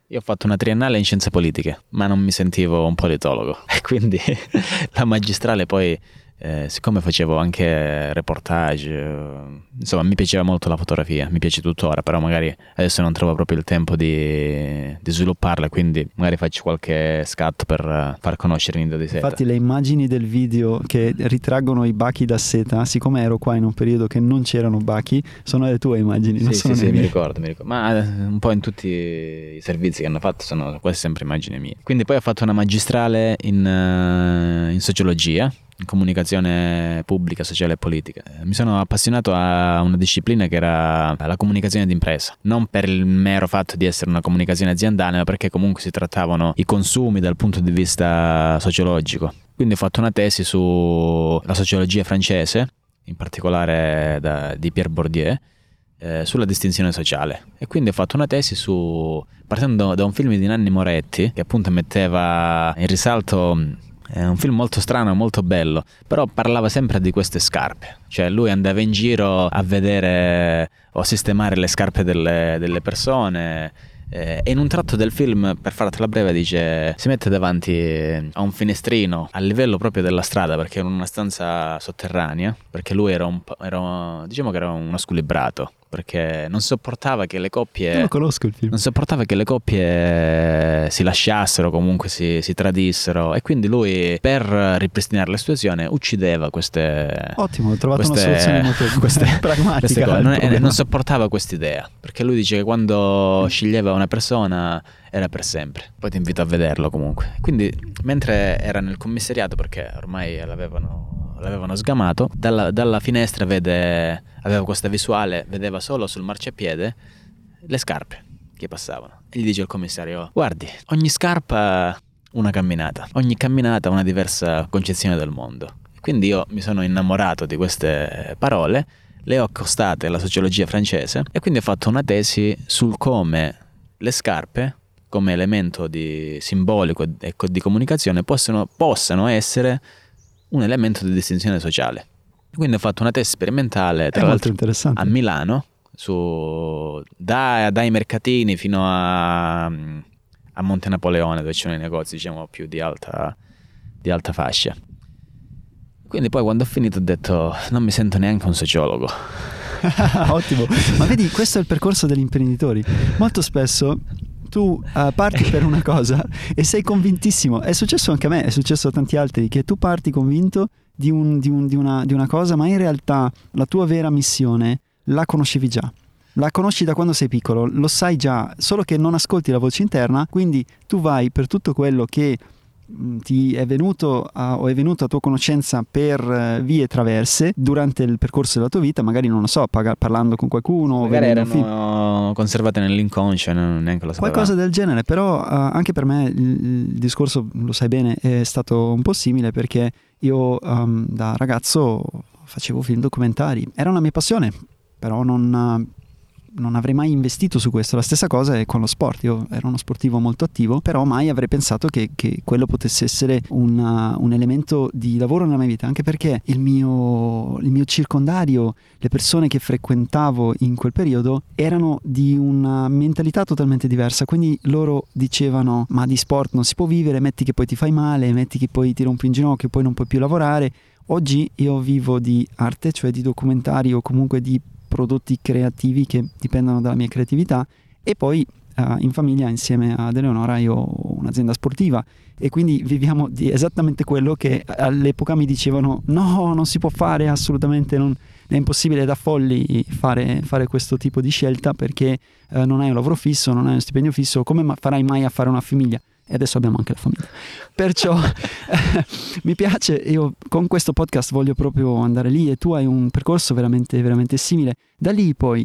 A: Io ho fatto una triennale in scienze politiche, ma non mi sentivo un politologo e quindi la magistrale poi eh, siccome facevo anche reportage, eh, insomma mi piaceva molto la fotografia, mi piace tuttora, però magari adesso non trovo proprio il tempo di, di svilupparla, quindi magari faccio qualche scatto per far conoscere Nido di Seta.
B: Infatti le immagini del video che ritraggono i bachi da seta, siccome ero qua in un periodo che non c'erano bachi, sono le tue immagini,
A: sì,
B: non
A: sì,
B: sono
A: sì,
B: mi
A: ricordo, mi ricordo, ma eh, un po' in tutti i servizi che hanno fatto sono quasi sempre immagini mie. Quindi poi ho fatto una magistrale in, in sociologia comunicazione pubblica, sociale e politica. Eh, mi sono appassionato a una disciplina che era la comunicazione d'impresa, non per il mero fatto di essere una comunicazione aziendale, ma perché comunque si trattavano i consumi dal punto di vista sociologico. Quindi ho fatto una tesi sulla sociologia francese, in particolare da, di Pierre Bourdieu, eh, sulla distinzione sociale. E quindi ho fatto una tesi su, partendo da un film di Nanni Moretti, che appunto metteva in risalto è un film molto strano, molto bello, però parlava sempre di queste scarpe. Cioè lui andava in giro a vedere o a sistemare le scarpe delle, delle persone. Eh, e in un tratto del film, per fartela breve, dice: Si mette davanti a un finestrino a livello proprio della strada, perché era una stanza sotterranea. Perché lui era, un, era diciamo che era uno squilibrato perché non sopportava che le coppie...
B: Non lo conosco il film.
A: Non sopportava che le coppie si lasciassero, comunque si, si tradissero e quindi lui per ripristinare la situazione uccideva queste...
B: Ottimo, ho trovato
A: queste,
B: una soluzione molto
A: queste,
B: pragmatica.
A: Queste cose. Non, non sopportava quest'idea, perché lui dice che quando sceglieva una persona era per sempre. Poi ti invito a vederlo comunque. Quindi mentre era nel commissariato, perché ormai l'avevano l'avevano sgamato, dalla, dalla finestra vede, aveva questa visuale, vedeva solo sul marciapiede le scarpe che passavano. E gli dice al commissario, guardi, ogni scarpa una camminata, ogni camminata una diversa concezione del mondo. Quindi io mi sono innamorato di queste parole, le ho accostate alla sociologia francese e quindi ho fatto una tesi sul come le scarpe, come elemento di simbolico e di comunicazione, possano, possano essere un elemento di distinzione sociale. Quindi ho fatto una tesi sperimentale tra l'altro a Milano, su, da, dai mercatini fino a, a Monte Napoleone, dove ci sono i negozi diciamo, più di alta, di alta fascia. Quindi poi quando ho finito ho detto non mi sento neanche un sociologo.
B: Ottimo, ma vedi questo è il percorso degli imprenditori. Molto spesso tu uh, parti per una cosa e sei convintissimo. È successo anche a me, è successo a tanti altri, che tu parti convinto di, un, di, un, di, una, di una cosa, ma in realtà la tua vera missione la conoscevi già. La conosci da quando sei piccolo, lo sai già, solo che non ascolti la voce interna, quindi tu vai per tutto quello che Mm, ti è venuto a, o è venuto a tua conoscenza per eh, vie traverse durante il percorso della tua vita, magari non lo so, pag- parlando con qualcuno,
A: magari erano film. conservate nell'inconscio, neanche lo
B: so. Qualcosa del genere, però uh, anche per me il, il, discorso, lo sai bene, è stato un po' simile perché io um, da ragazzo facevo film documentari, era una mia passione, però non non avrei mai investito su questo. La stessa cosa è con lo sport. Io ero uno sportivo molto attivo, però mai avrei pensato che, che quello potesse essere una, un elemento di lavoro nella mia vita, anche perché il mio, il mio circondario, le persone che frequentavo in quel periodo erano di una mentalità totalmente diversa. Quindi loro dicevano: Ma di sport non si può vivere, metti che poi ti fai male, metti che poi ti rompi in ginocchio, poi non puoi più lavorare. Oggi io vivo di arte, cioè di documentari o comunque di prodotti creativi che dipendono dalla mia creatività e poi uh, in famiglia insieme ad Eleonora io ho un'azienda sportiva e quindi viviamo di esattamente quello che all'epoca mi dicevano no, non si può fare assolutamente, non, è impossibile da folli fare, fare, questo tipo di scelta perché uh, non hai un lavoro fisso, non hai uno stipendio fisso, come ma- farai mai a fare una famiglia? E adesso abbiamo anche la famiglia. Perciò mi piace, io con questo podcast voglio proprio andare lì e tu hai un percorso veramente, veramente simile. Da lì poi,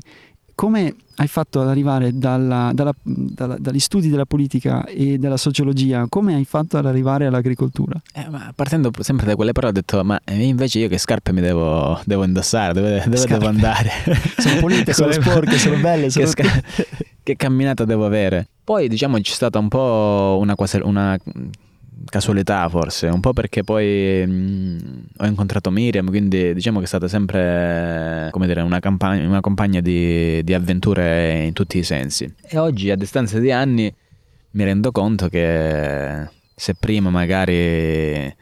B: come hai fatto ad arrivare dalla, dalla, dalla, dagli studi della politica e della sociologia, come hai fatto ad arrivare all'agricoltura?
A: Eh, partendo sempre da quelle parole ho detto, ma invece io che scarpe mi devo, devo indossare, dove, dove devo andare?
B: sono pulite, sono sporche, sono belle, sono...
A: Che, sca- che camminata devo avere? Poi diciamo c'è stata un po' una, una casualità forse, un po' perché poi mh, mm, ho incontrato Miriam, quindi diciamo che è stata sempre come dire, una, campagna, una compagna di, di avventure in tutti i sensi. E oggi a distanza di anni mi rendo conto che se prima magari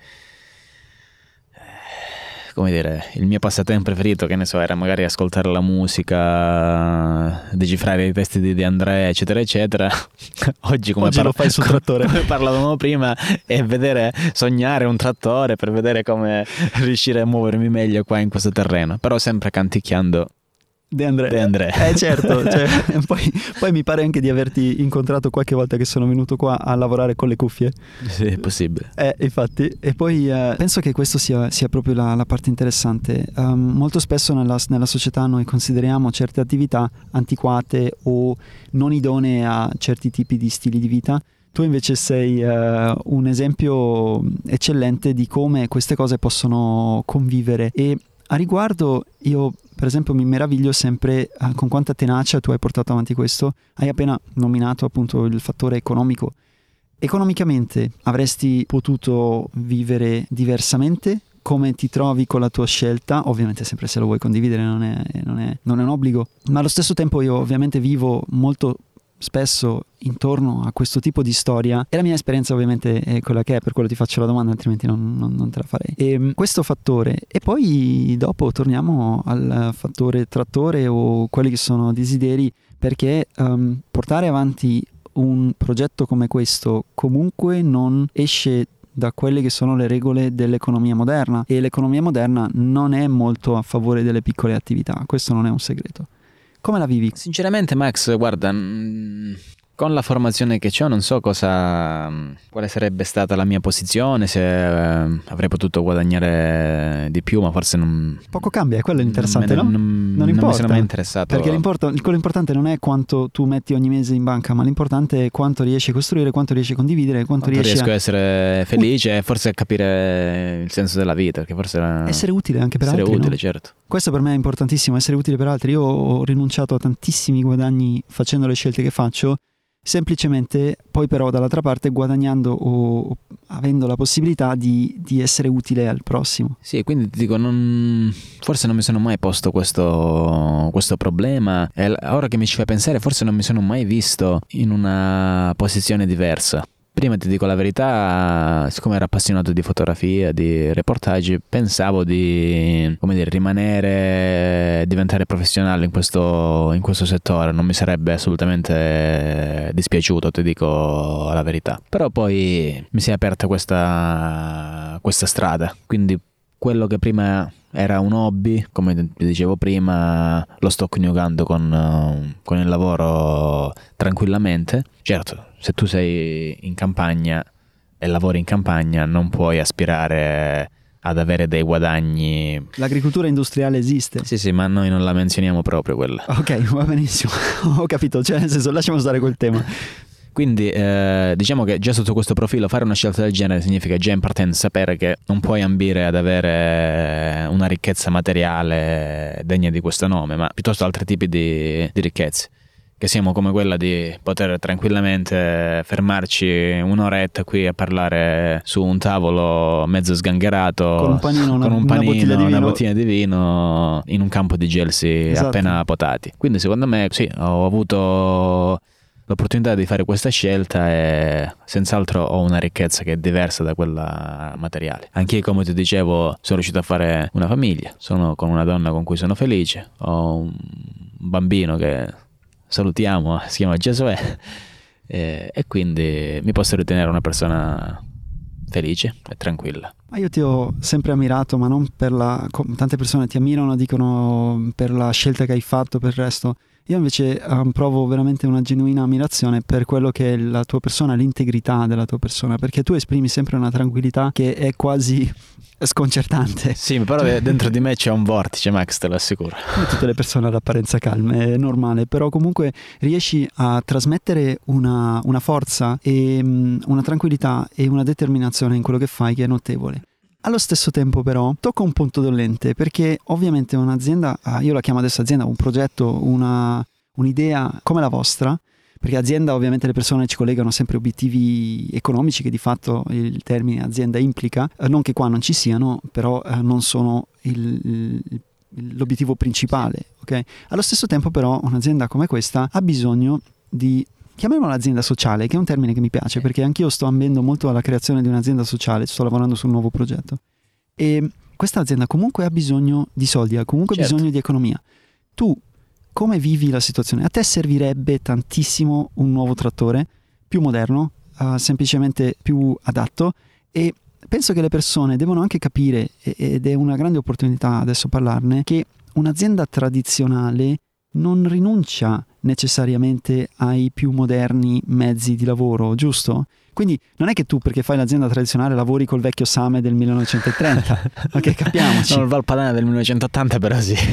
A: come dire, il mio passatempo preferito, che ne so, era magari ascoltare la musica, decifrare i testi di De André, eccetera, eccetera. Oggi, come,
B: Oggi par- lo fai sul trattore.
A: come parlavamo prima, è vedere, sognare un trattore per vedere come riuscire a muovermi meglio qua in questo terreno, però sempre canticchiando
B: De André.
A: De André.
B: Eh certo, cioè, poi, poi, mi pare anche di averti incontrato qualche volta che sono venuto qua a lavorare con le cuffie.
A: Sì, è possibile.
B: Eh, infatti, e poi eh, penso che questa sia, sia, proprio la, la, parte interessante. Um, molto spesso nella, nella, società noi consideriamo certe attività antiquate o non idonee a certi tipi di stili di vita. Tu invece sei uh, un esempio eccellente di come queste cose possono convivere e a riguardo io per esempio mi meraviglio sempre eh, con quanta tenacia tu hai portato avanti questo. Hai appena nominato appunto il fattore economico. Economicamente avresti potuto vivere diversamente? Come ti trovi con la tua scelta? Ovviamente sempre se lo vuoi condividere non è, non è, non è un obbligo, ma allo stesso tempo io ovviamente vivo molto spesso intorno a questo tipo di storia e la mia esperienza ovviamente è quella che è, per quello ti faccio la domanda, altrimenti non, non, non te la farei. E ehm, questo fattore, e poi dopo torniamo al fattore trattore o quelli che sono desideri, perché um, portare avanti un progetto come questo comunque non esce da quelle che sono le regole dell'economia moderna e l'economia moderna non è molto a favore delle piccole attività, questo non è un segreto. Come la vivi?
A: Sinceramente Max, guarda, con la formazione che ho non so cosa, quale sarebbe stata la mia posizione, se eh, avrei potuto guadagnare di più, ma forse non...
B: Poco cambia, è quello l'interessante,
A: non,
B: no?
A: Non,
B: non
A: importa.
B: Non mi
A: sono mai interessato.
B: Perché quello importante non è quanto tu metti ogni mese in banca, ma l'importante è quanto riesci a costruire, quanto riesci a condividere, quanto,
A: quanto
B: riesci
A: riesco
B: a...
A: essere felice e forse a capire il senso della vita, perché forse...
B: Essere utile anche per
A: essere
B: altri,
A: utile,
B: no?
A: certo.
B: Questo per me è importantissimo, essere utile per altri. Io ho rinunciato a tantissimi guadagni facendo le scelte che faccio semplicemente poi però dall'altra parte guadagnando o avendo la possibilità di, di essere utile al prossimo.
A: Sì, quindi ti dico, non, forse non mi sono mai posto questo, questo problema e ora che mi ci fai pensare forse non mi sono mai visto in una posizione diversa. Prima ti dico la verità, siccome ero appassionato di fotografia, di reportage, pensavo di dire, rimanere, diventare professionale in questo, in questo, settore, non mi sarebbe assolutamente dispiaciuto, ti dico la verità. Però poi mi si è aperta questa, questa strada, quindi quello che prima era un hobby, come vi dicevo prima, lo sto coniugando con, con il lavoro tranquillamente. Certo, se tu sei in campagna e lavori in campagna non puoi aspirare ad avere dei guadagni.
B: L'agricoltura industriale esiste.
A: Sì, sì, ma noi non la menzioniamo proprio quella.
B: Ok, va benissimo. Ho capito, cioè nel senso lasciamo stare quel tema.
A: Quindi eh, diciamo che già sotto questo profilo fare una scelta del genere significa già in partenza sapere che non puoi ambire ad avere una ricchezza materiale degna di questo nome, ma piuttosto altri tipi di, di ricchezze che siamo come quella di poter tranquillamente fermarci un'oretta qui a parlare su un tavolo mezzo sgangherato
B: con un panino,
A: con un
B: panino,
A: una,
B: bottiglia
A: una, bottiglia di vino in un campo di gelsi
B: esatto.
A: appena potati. Quindi secondo me sì, ho avuto l'opportunità di fare questa scelta e senz'altro ho una ricchezza che è diversa da quella materiale. Anche io, come ti dicevo, sono riuscito a fare una famiglia, sono con una donna con cui sono felice, ho un bambino che salutiamo, si chiama Gesuè e, e quindi mi posso ritenere una persona felice e tranquilla.
B: Ma io ti ho sempre ammirato, ma non per la... tante persone ti ammirano, dicono per la scelta che hai fatto, per il resto. Io invece um, provo veramente una genuina ammirazione per quello che è la tua persona, l'integrità della tua persona, perché tu esprimi sempre una tranquillità che è quasi sconcertante.
A: Sì, però cioè... dentro di me c'è un vortice, Max, te lo assicuro.
B: Come tutte le persone all'apparenza calme, è normale, però comunque riesci a trasmettere una, una forza e um, una tranquillità e una determinazione in quello che fai che è notevole. Allo stesso tempo però tocca un punto dolente perché ovviamente un'azienda, ah, io la chiamo adesso azienda, un progetto, una, un'idea come la vostra, perché azienda ovviamente le persone ci collegano sempre obiettivi economici che di fatto il termine azienda implica, eh, non che qua non ci siano, però eh, non sono il, il, l'obiettivo principale. Okay? Allo stesso tempo però un'azienda come questa ha bisogno di chiamiamola azienda sociale, che è un termine che mi piace perché anch'io sto ambendo molto alla creazione di un'azienda sociale, sto lavorando su un nuovo progetto. E questa azienda comunque ha bisogno di soldi, ha comunque certo. bisogno di economia. Tu come vivi la situazione? A te servirebbe tantissimo un nuovo trattore, più moderno, uh, semplicemente più adatto e penso che le persone devono anche capire, ed è una grande opportunità adesso parlarne, che un'azienda tradizionale non rinuncia necessariamente ai più moderni mezzi di lavoro, giusto? Quindi non è che tu perché fai l'azienda tradizionale lavori col vecchio Same del 1930, ok capiamoci.
A: Sono il Valpadana del 1980 però sì.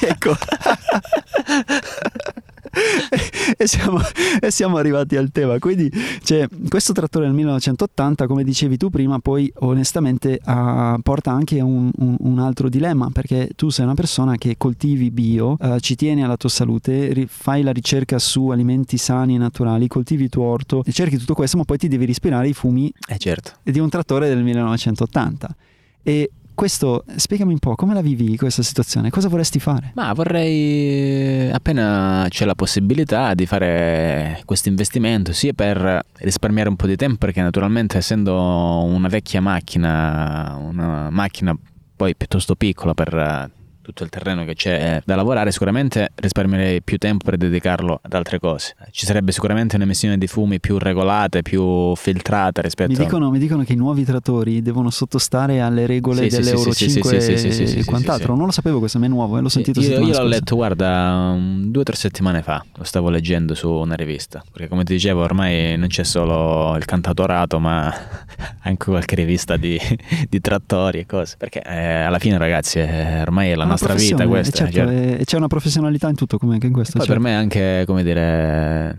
B: ecco. e, siamo, e, siamo, arrivati al tema. Quindi cioè, questo trattore del 1980, come dicevi tu prima, poi onestamente uh, porta anche un, un, un, altro dilemma, perché tu sei una persona che coltivi bio, uh, ci tieni alla tua salute, ri- fai la ricerca su alimenti sani e naturali, coltivi il tuo orto, e cerchi tutto questo, ma poi ti devi ispirare i fumi
A: eh certo.
B: di un trattore del 1980. E questo, spiegami un po', come la vivi questa situazione? Cosa vorresti fare?
A: Ma vorrei, appena c'è la possibilità, di fare questo investimento, sia per risparmiare un po' di tempo, perché naturalmente essendo una vecchia macchina, una macchina poi piuttosto piccola per tutto il terreno che c'è da lavorare, sicuramente risparmierei più tempo per dedicarlo ad altre cose. Ci sarebbe sicuramente un'emissione di fumi più regolate, più filtrata rispetto
B: mi dicono, mi dicono che i nuovi trattori devono sottostare alle regole sì, dell'Euro sì, 5 sì, e quant'altro. Non lo sapevo, questo a me è nuovo, eh, l'ho sentito
A: io,
B: io
A: l'ho letto, guarda, due o tre settimane fa, lo stavo leggendo su una rivista, perché come ti dicevo ormai non c'è solo il cantautorato, ma anche qualche rivista di, di trattori e cose, perché eh, alla fine ragazzi eh, ormai è la nostra vita questa.
B: Certo, cioè. E c'è una professionalità in tutto come anche in questo.
A: Poi
B: certo.
A: per me anche, come dire,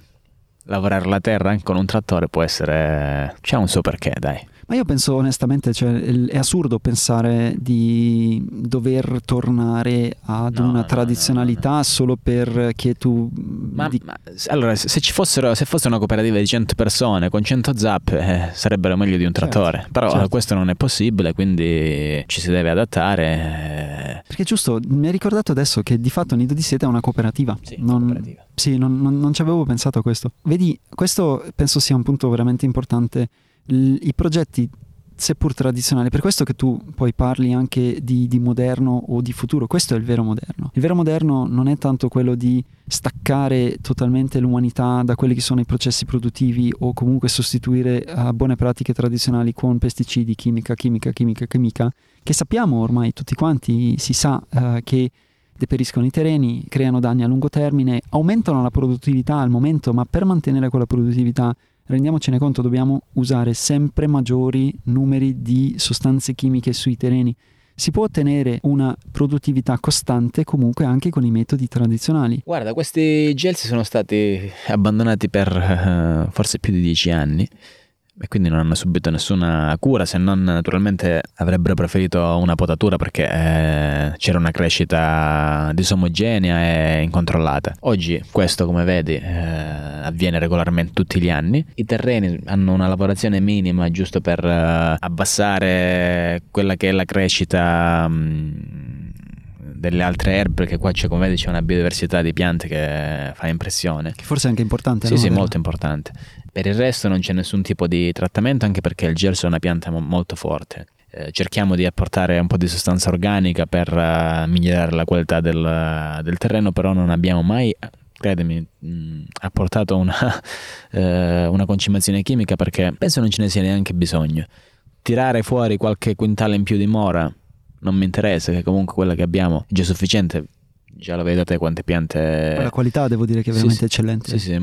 A: lavorare la terra anche con un trattore può essere... c'è un suo perché, dai.
B: Ma io penso onestamente, cioè, è assurdo pensare di dover tornare ad no, una no, tradizionalità no, solo perché tu...
A: Ma, di... ma, allora, se ci fossero, se fosse una cooperativa di 100 persone con 100 zap, eh, sarebbero meglio di un certo, trattore. Certo, Però certo. questo non è possibile, quindi ci si deve adattare.
B: Eh. Perché giusto, mi hai ricordato adesso che di fatto Nido di Seta è una cooperativa.
A: Sì, non, cooperativa.
B: Sì, non, non, non ci avevo pensato a questo. Vedi, questo penso sia un punto veramente importante i progetti seppur tradizionali, per questo che tu poi parli anche di, di, moderno o di futuro, questo è il vero moderno. Il vero moderno non è tanto quello di staccare totalmente l'umanità da quelli che sono i processi produttivi o comunque sostituire uh, buone pratiche tradizionali con pesticidi, chimica, chimica, chimica, chimica, che sappiamo ormai tutti quanti, si sa uh, che deperiscono i terreni, creano danni a lungo termine, aumentano la produttività al momento, ma per mantenere quella produttività rendiamocene conto, dobbiamo usare sempre maggiori numeri di sostanze chimiche sui terreni. Si può ottenere una produttività costante comunque anche con i metodi tradizionali.
A: Guarda, questi gelsi sono stati abbandonati per uh, forse più di dieci anni e quindi non hanno subito nessuna cura se non naturalmente avrebbero preferito una potatura perché eh, c'era una crescita disomogenea e incontrollata. Oggi questo come vedi eh, avviene regolarmente tutti gli anni. I terreni hanno una lavorazione minima giusto per eh, abbassare quella che è la crescita mh, mm, delle altre erbe perché qua c'è come vedi c'è una biodiversità di piante che fa impressione.
B: Che forse è anche importante.
A: Sì,
B: no?
A: sì, molto importante. Per il resto non c'è nessun tipo di trattamento anche perché il gelso è una pianta molto forte. Eh, cerchiamo di apportare un po' di sostanza organica per uh, migliorare la qualità del, del, terreno, però non abbiamo mai, credimi, mh, apportato una, uh, una concimazione chimica perché penso non ce ne sia neanche bisogno. Tirare fuori qualche quintale in più di mora non mi interessa, che comunque quella che abbiamo è già sufficiente già lo vedete quante piante.
B: La qualità devo dire che è veramente
A: sì,
B: eccellente.
A: Sì, sì.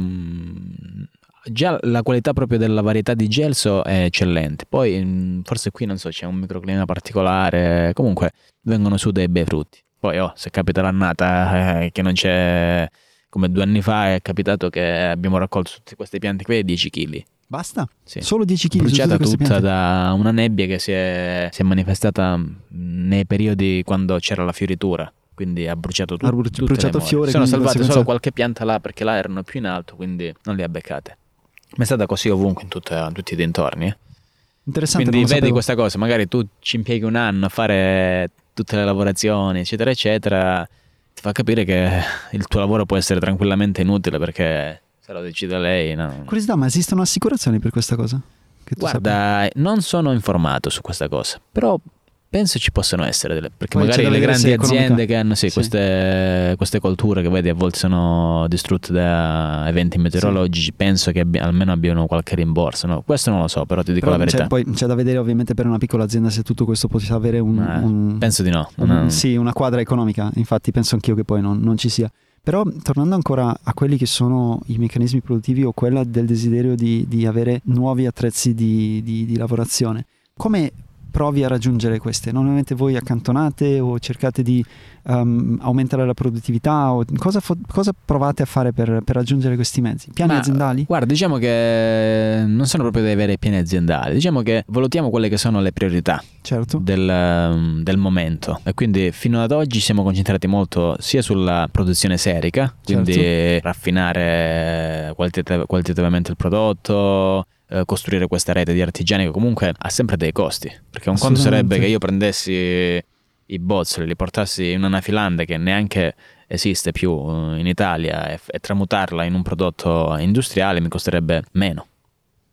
A: Già la qualità proprio della varietà di gelso è eccellente. Poi mm, forse qui non so, c'è un microclima particolare, comunque vengono su dei bei frutti. Poi oh, se capita l'annata eh, che non c'è come due anni fa è capitato che abbiamo raccolto tutte queste piante qui 10 kg.
B: Basta?
A: Sì.
B: Solo 10 kg?
A: Bruciata tutta da una nebbia che si è, si è manifestata nei periodi quando c'era la fioritura quindi ha bruciato tutto. Ha bruciato fiore. Sono salvate solo qualche pianta là perché là erano più in alto, quindi non le ha beccate. Ma è stata così ovunque in, tutta, in tutti i dintorni. Eh.
B: Interessante.
A: Quindi vedi sapevo. questa cosa, magari tu ci impieghi un anno a fare tutte le lavorazioni, eccetera, eccetera, ti fa capire che il tuo lavoro può essere tranquillamente inutile perché se lo decide lei. No.
B: Curiosità, ma esistono assicurazioni per questa cosa?
A: Guarda, sappia? non sono informato su questa cosa, però Penso ci possano essere delle, perché Poi magari le grandi aziende che hanno sì, sì. Queste, queste, colture che vedi a volte sono distrutte da eventi meteorologici, sì. penso che abbia, almeno abbiano qualche rimborso. No? Questo non lo so, però ti dico però la verità.
B: C'è, poi c'è da vedere ovviamente per una piccola azienda se tutto questo potesse avere un,
A: eh,
B: un
A: penso di no.
B: Un, un, sì, una quadra economica, infatti penso anch'io che poi non, non ci sia. Però tornando ancora a quelli che sono i meccanismi produttivi o quella del desiderio di, di avere nuovi attrezzi di, di, di lavorazione, come provi a raggiungere queste? Normalmente voi accantonate o cercate di um, aumentare la produttività? O cosa, fo- cosa, provate a fare per, per, raggiungere questi mezzi? Piani Ma, aziendali?
A: Guarda, diciamo che non sono proprio dei veri piani aziendali, diciamo che valutiamo quelle che sono le priorità
B: certo.
A: del, del, momento e quindi fino ad oggi siamo concentrati molto sia sulla produzione serica, quindi certo. raffinare qualitativ- qualitativamente il prodotto, eh, costruire questa rete di artigiani che comunque ha sempre dei costi. Perché un conto sarebbe che io prendessi i bozzoli, li portassi in una filanda che neanche esiste più eh, in Italia e, e tramutarla in un prodotto industriale mi costerebbe meno.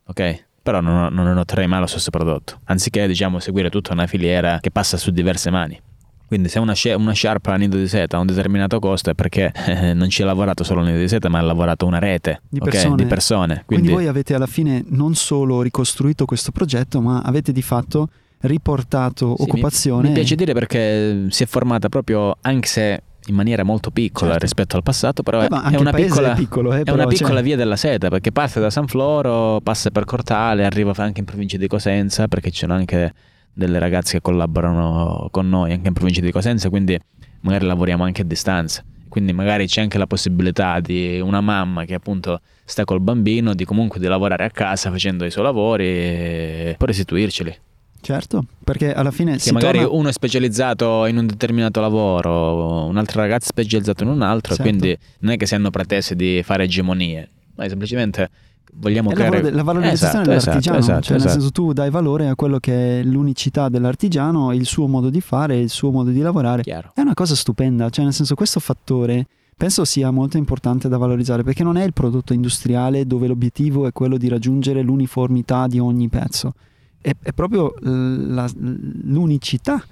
A: Ok? Però non, non otterrei mai lo stesso prodotto. Anziché, diciamo, seguire tutta una filiera che passa su diverse mani. Quindi se una, una sciarpa a nido di seta ha un determinato costo è perché eh, non ci ha lavorato solo nido di seta, ma ha lavorato una rete
B: di persone.
A: Okay? Di persone.
B: Quindi... Quindi voi avete alla fine non solo ricostruito questo progetto, ma avete di fatto riportato sì, occupazione.
A: Mi, mi, piace dire perché si è formata proprio, anche se in maniera molto piccola certo. rispetto al passato, però eh, è, una piccola, è, piccolo, eh, è una piccola cioè... via della seta perché parte da San Floro, passa per Cortale, arriva anche in provincia di Cosenza perché ci sono anche delle ragazze che collaborano con noi anche in provincia di Cosenza, quindi magari lavoriamo anche a distanza. Quindi magari c'è anche la possibilità di una mamma che appunto sta col bambino di comunque di lavorare a casa facendo i suoi lavori e poi restituirceli.
B: Certo, perché alla fine
A: che magari torna... uno è specializzato in un determinato lavoro, un'altra ragazza è specializzata in un altro, certo. quindi non è che si hanno pretese di fare egemonie, ma semplicemente vogliamo
B: è
A: creare
B: la, la valorizzazione esatto, dell'artigiano, esatto, cioè esatto. nel senso tu dai valore a quello che è l'unicità dell'artigiano, il suo modo di fare, il suo modo di lavorare.
A: Chiaro.
B: È una cosa stupenda, cioè nel senso questo fattore penso sia molto importante da valorizzare perché non è il prodotto industriale dove l'obiettivo è quello di raggiungere l'uniformità di ogni pezzo è, è proprio la, l'unicità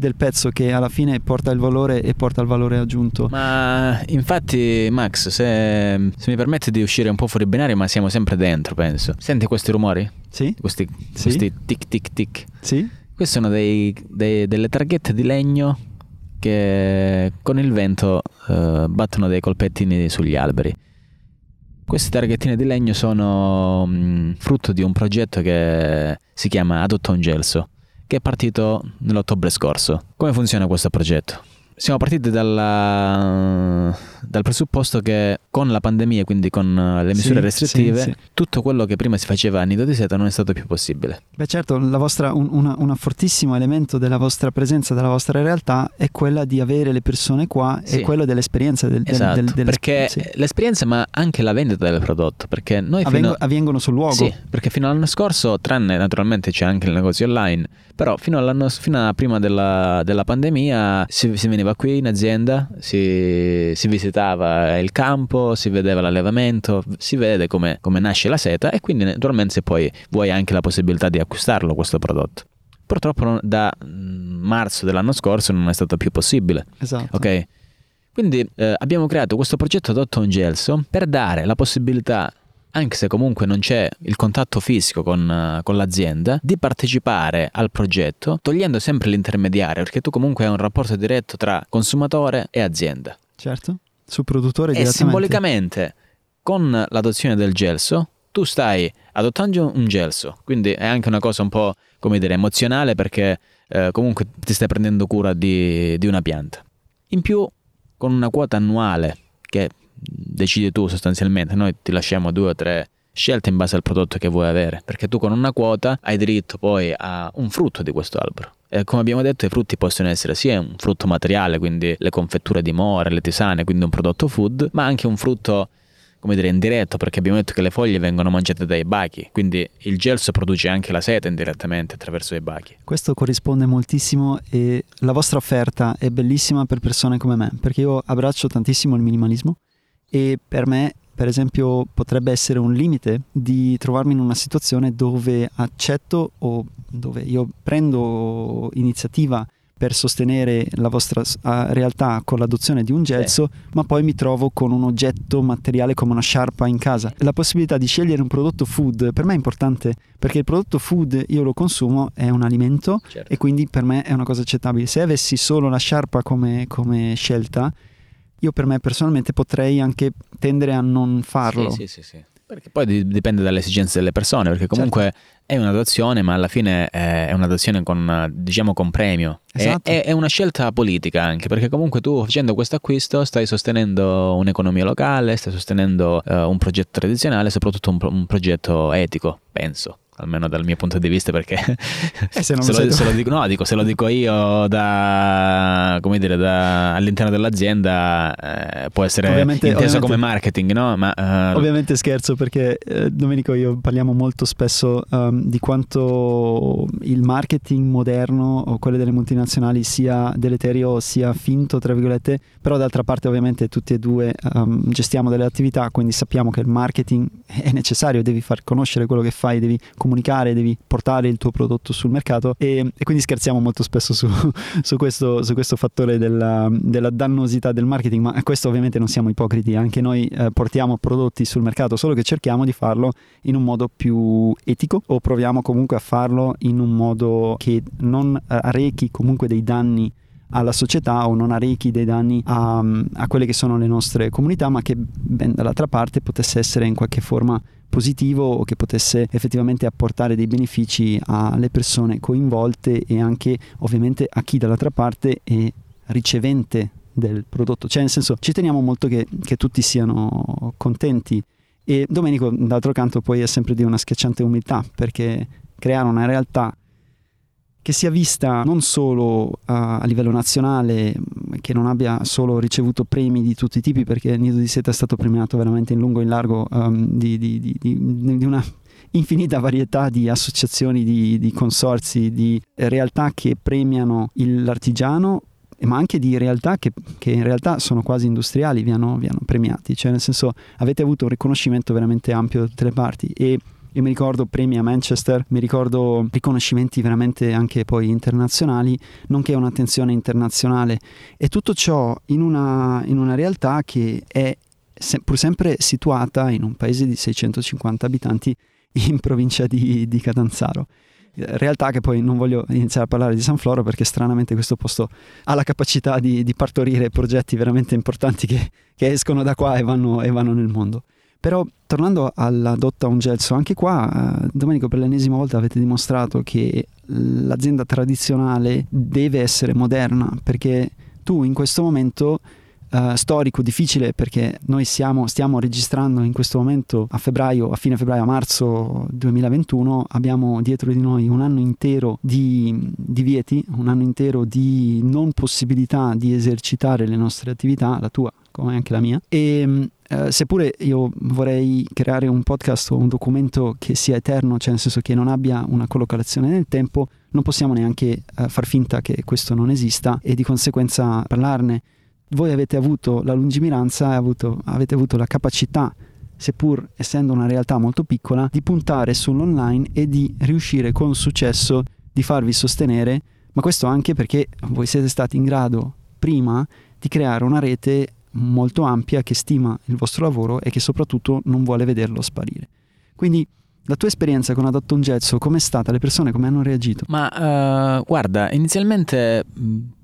B: del pezzo che alla fine porta il valore e porta il valore aggiunto.
A: Ma infatti, Max, se, se mi permette di uscire un po' fuori binario, ma siamo sempre dentro, penso. Senti questi rumori?
B: Sì.
A: Questi,
B: sì.
A: questi tic tic tic.
B: Sì.
A: Queste sono dei, dei, delle targhette di legno che con il vento uh, battono dei colpettini sugli alberi. Queste targhettine di legno sono mm, frutto di un progetto che si chiama Adotta un Gelso, che è partito nell'ottobre scorso. Come funziona questo progetto? Siamo partiti dalla, dal presupposto che con la pandemia, quindi con le misure sì, restrittive, sì, sì. tutto quello che prima si faceva a nido di seta non è stato più possibile.
B: Beh certo, vostra, un una, una fortissimo elemento della vostra presenza, della vostra realtà è quella di avere le persone qua e quello dell'esperienza. Del,
A: esatto,
B: del, del,
A: perché l'esperienza ma anche la vendita del prodotto, perché noi
B: Avvengo,
A: fino,
B: avvengono sul luogo.
A: Sì, perché fino all'anno scorso, tranne naturalmente c'è anche il negozio online, però fino, fino a prima della, della pandemia si, si, veniva qui in azienda, si, si, visitava il campo, si vedeva l'allevamento, si vede come, come nasce la seta e quindi naturalmente se poi vuoi anche la possibilità di acquistarlo questo prodotto. Purtroppo da mm, marzo dell'anno scorso non è stato più possibile.
B: Esatto.
A: Ok? Quindi eh, abbiamo creato questo progetto Dotto un Gelso per dare la possibilità anche se comunque non c'è il contatto fisico con, uh, con, l'azienda, di partecipare al progetto togliendo sempre l'intermediario, perché tu comunque hai un rapporto diretto tra consumatore e azienda.
B: Certo, su produttore
A: e simbolicamente con l'adozione del gelso tu stai adottando un gelso, quindi è anche una cosa un po' come dire emozionale perché eh, comunque ti stai prendendo cura di, di una pianta. In più con una quota annuale che decidi tu sostanzialmente, noi ti lasciamo due o tre scelte in base al prodotto che vuoi avere, perché tu con una quota hai diritto poi a un frutto di questo albero. E come abbiamo detto, i frutti possono essere sia un frutto materiale, quindi le confetture di more, le tisane, quindi un prodotto food, ma anche un frutto come dire, indiretto, perché abbiamo detto che le foglie vengono mangiate dai bachi, quindi il gelso produce anche la seta indirettamente attraverso i bachi.
B: Questo corrisponde moltissimo e la vostra offerta è bellissima per persone come me, perché io abbraccio tantissimo il minimalismo e per me per esempio potrebbe essere un limite di trovarmi in una situazione dove accetto o dove io prendo iniziativa per sostenere la vostra realtà con l'adozione di un gelso, sì. ma poi mi trovo con un oggetto materiale come una sciarpa in casa. La possibilità di scegliere un prodotto food per me è importante perché il prodotto food io lo consumo, è un alimento certo. e quindi per me è una cosa accettabile. Se avessi solo la sciarpa come, come scelta, io per me personalmente potrei anche tendere a non farlo.
A: Sì, sì, sì. sì. Perché poi dipende dalle esigenze delle persone, perché comunque certo. è un'adozione, ma alla fine è un'adozione con, diciamo, con premio. Esatto. È, è, una scelta politica anche, perché comunque tu facendo questo acquisto stai sostenendo un'economia locale, stai sostenendo uh, un progetto tradizionale, soprattutto un, un progetto etico, penso almeno dal mio punto di vista, perché
B: eh, se,
A: se, lo, se, lo, dico, no, dico, se lo dico io da, come dire, da, all'interno dell'azienda eh, può essere ovviamente, inteso ovviamente, come marketing, no?
B: Ma, uh, ovviamente scherzo perché eh, Domenico io parliamo molto spesso um, di quanto il marketing moderno o quello delle multinazionali sia deleterio, sia finto, tra virgolette, però d'altra parte ovviamente tutti e due um, gestiamo delle attività, quindi sappiamo che il marketing è necessario, devi far conoscere quello che fai, devi comunicare, devi portare il tuo prodotto sul mercato e, e quindi scherziamo molto spesso su, su, questo, su questo, fattore della, della, dannosità del marketing, ma questo ovviamente non siamo ipocriti, anche noi eh, portiamo prodotti sul mercato, solo che cerchiamo di farlo in un modo più etico o proviamo comunque a farlo in un modo che non arrechi comunque dei danni alla società o non arrechi dei danni a, a, quelle che sono le nostre comunità, ma che ben dall'altra parte potesse essere in qualche forma positivo o che potesse effettivamente apportare dei benefici alle persone coinvolte e anche ovviamente a chi dall'altra parte è ricevente del prodotto. Cioè nel senso ci teniamo molto che, che tutti siano contenti e Domenico d'altro canto poi è sempre di una schiacciante umiltà perché creare una realtà che sia vista non solo a, a, livello nazionale, che non abbia solo ricevuto premi di tutti i tipi, perché Nido di Seta è stato premiato veramente in lungo e in largo um, di, di, di, di, una infinita varietà di associazioni, di, consorzi, di realtà che premiano l'artigiano ma anche di realtà che, che, in realtà sono quasi industriali, vi hanno, vi hanno premiati, cioè nel senso avete avuto un riconoscimento veramente ampio da tutte le parti e io mi ricordo premi a Manchester, mi ricordo riconoscimenti veramente anche poi internazionali, nonché un'attenzione internazionale e tutto ciò in una, in una realtà che è se, pur sempre situata in un paese di 650 abitanti in provincia di, di Catanzaro realtà che poi non voglio iniziare a parlare di San Floro perché stranamente questo posto ha la capacità di, di partorire progetti veramente importanti che, che escono da qua e vanno, e vanno, nel mondo. Però tornando alla Dotta Ungelso, anche qua, eh, Domenico, per l'ennesima volta avete dimostrato che l'azienda tradizionale deve essere moderna, perché tu in questo momento Uh, storico difficile perché noi siamo, stiamo registrando in questo momento a febbraio, a fine febbraio, a marzo 2021, abbiamo dietro di noi un anno intero di divieti, un anno intero di non possibilità di esercitare le nostre attività, la tua come anche la mia, e eh, seppure io vorrei creare un podcast o un documento che sia eterno, cioè nel senso che non abbia una collocazione nel tempo, non possiamo neanche uh, far finta che questo non esista e di conseguenza parlarne. Voi avete avuto la lungimiranza e avuto, avete avuto la capacità, seppur essendo una realtà molto piccola, di puntare sull'online e di riuscire con successo di farvi sostenere, ma questo anche perché voi siete stati in grado prima di creare una rete molto ampia che stima il vostro lavoro e che soprattutto non vuole vederlo sparire. Quindi la tua esperienza con Adatto un Getso, com'è stata? Le persone come hanno reagito?
A: Ma uh, guarda, inizialmente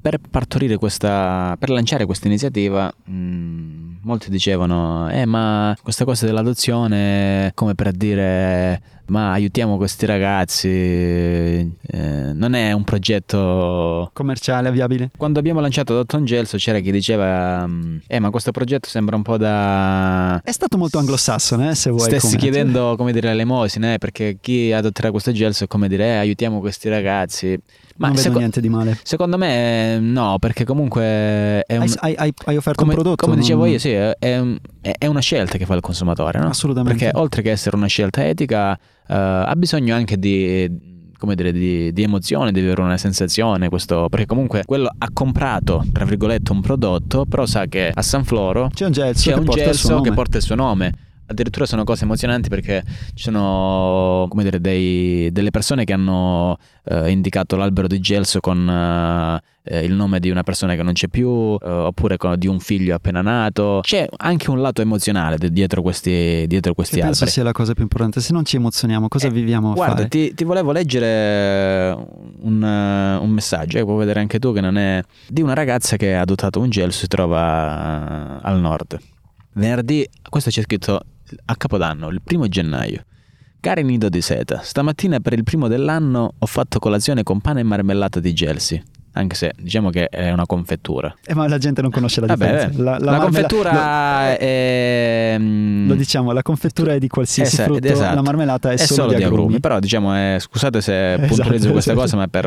A: per partorire questa, per lanciare questa iniziativa, mh, molti dicevano, eh ma questa cosa dell'adozione, come per dire ma aiutiamo questi ragazzi, eh, non è un progetto
B: commerciale avviabile.
A: Quando abbiamo lanciato Dotton Gelso c'era chi diceva, mm, eh ma questo progetto sembra un po' da...
B: È stato molto anglosassone, eh, se vuoi.
A: Stessi come... chiedendo, come dire, l'elemosina, eh, perché chi adotterà questo gelso è come dire, eh, aiutiamo questi ragazzi.
B: Ma non vedo seco- niente di male.
A: Secondo me no, perché comunque è un,
B: hai, hai, hai offerto
A: come,
B: un prodotto.
A: Come non... dicevo io, sì, è, è, una scelta che fa il consumatore, no?
B: Assolutamente.
A: Perché oltre che essere una scelta etica, uh, ha bisogno anche di come dire, di, di, emozione, di avere una sensazione, questo, perché comunque quello ha comprato, tra virgolette, un prodotto, però sa che a San Floro
B: c'è un gelso,
A: c'è
B: che,
A: un
B: porta
A: gelso che porta il suo nome addirittura sono cose emozionanti perché ci sono come dire, dei, delle persone che hanno eh, indicato l'albero di gelso con eh, il nome di una persona che non c'è più eh, oppure con, di un figlio appena nato. C'è anche un lato emozionale dietro questi, dietro questi
B: che
A: alberi.
B: penso sia la cosa più importante. Se non ci emozioniamo cosa eh, viviamo
A: guarda? Ti, ti volevo leggere un, un messaggio che puoi vedere anche tu che non è di una ragazza che ha adottato un gelso si trova al nord. Venerdì questo c'è scritto a Capodanno, il primo gennaio. Cari nido di seta, stamattina per il primo dell'anno ho fatto colazione con pane e marmellata di gelsi. Anche se diciamo che è una confettura.
B: Eh, ma la gente non conosce la differenza.
A: Vabbè, la, la, la confettura lo, è...
B: Lo diciamo, la confettura è di qualsiasi esatto, frutto, esatto. la marmellata è, è solo, solo, di agrumi. agrumi.
A: Però diciamo, è, scusate se esatto, puntualizzo questa esatto. cosa, ma per...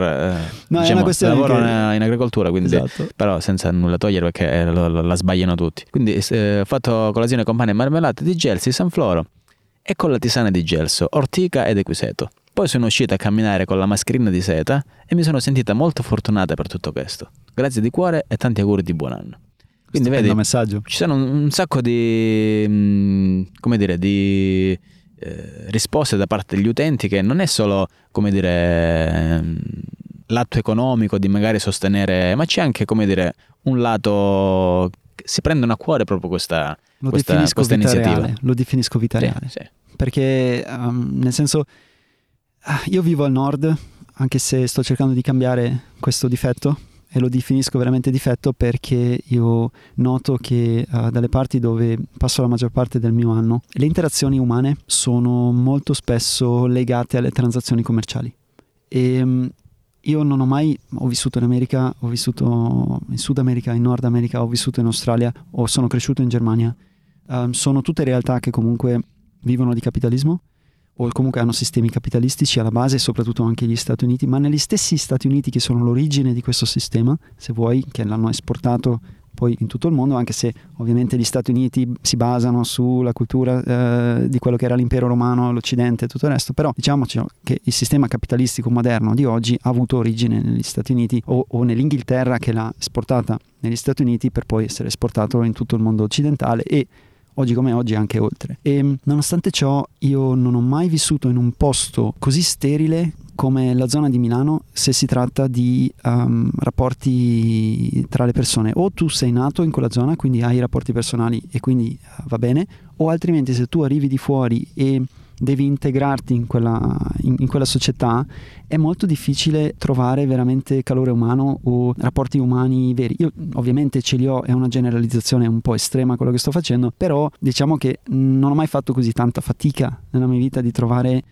A: No, diciamo, lavoro che... in agricoltura, quindi, esatto. però senza nulla togliere perché lo, la sbagliano tutti. Quindi eh, ho fatto colazione con pane e marmellata di gelsi, Sanfloro e con la tisana di gelso, ortica ed equiseto. Poi sono uscita a camminare con la mascherina di seta e mi sono sentita molto fortunata per tutto questo. Grazie di cuore e tanti auguri di buon anno.
B: Quindi vedi, messaggio.
A: ci sono un, sacco di, mm, come dire, di eh, risposte da parte degli utenti che non è solo, come dire, mm, l'atto economico di magari sostenere, ma c'è anche, come dire, un lato si prendono a cuore proprio questa, lo questa, questa iniziativa.
B: Reale, lo definisco vita reale. Sì, sì. Perché, um, nel senso, io vivo al nord, anche se sto cercando di cambiare questo difetto e lo definisco veramente difetto perché io noto che uh, dalle parti dove passo la maggior parte del mio anno le interazioni umane sono molto spesso legate alle transazioni commerciali e um, io non ho mai ho vissuto in America, ho vissuto in Sud America, in Nord America, ho vissuto in Australia o sono cresciuto in Germania. Um, sono tutte realtà che comunque vivono di capitalismo o comunque hanno sistemi capitalistici alla base, soprattutto anche gli Stati Uniti, ma negli stessi Stati Uniti che sono l'origine di questo sistema, se vuoi, che l'hanno esportato poi in tutto il mondo, anche se ovviamente gli Stati Uniti si basano sulla cultura eh, di quello che era l'impero romano, l'Occidente e tutto il resto, però diciamoci che il sistema capitalistico moderno di oggi ha avuto origine negli Stati Uniti o, o nell'Inghilterra che l'ha esportata negli Stati Uniti per poi essere esportato in tutto il mondo occidentale e oggi come oggi anche oltre. E nonostante ciò io non ho mai vissuto in un posto così sterile come la zona di Milano se si tratta di um, rapporti tra le persone. O tu sei nato in quella zona, quindi hai rapporti personali e quindi uh, va bene, o altrimenti se tu arrivi di fuori e devi integrarti in quella, in, in quella, società, è molto difficile trovare veramente calore umano o rapporti umani veri. Io ovviamente ce li ho, è una generalizzazione un po' estrema quello che sto facendo, però diciamo che non ho mai fatto così tanta fatica nella mia vita di trovare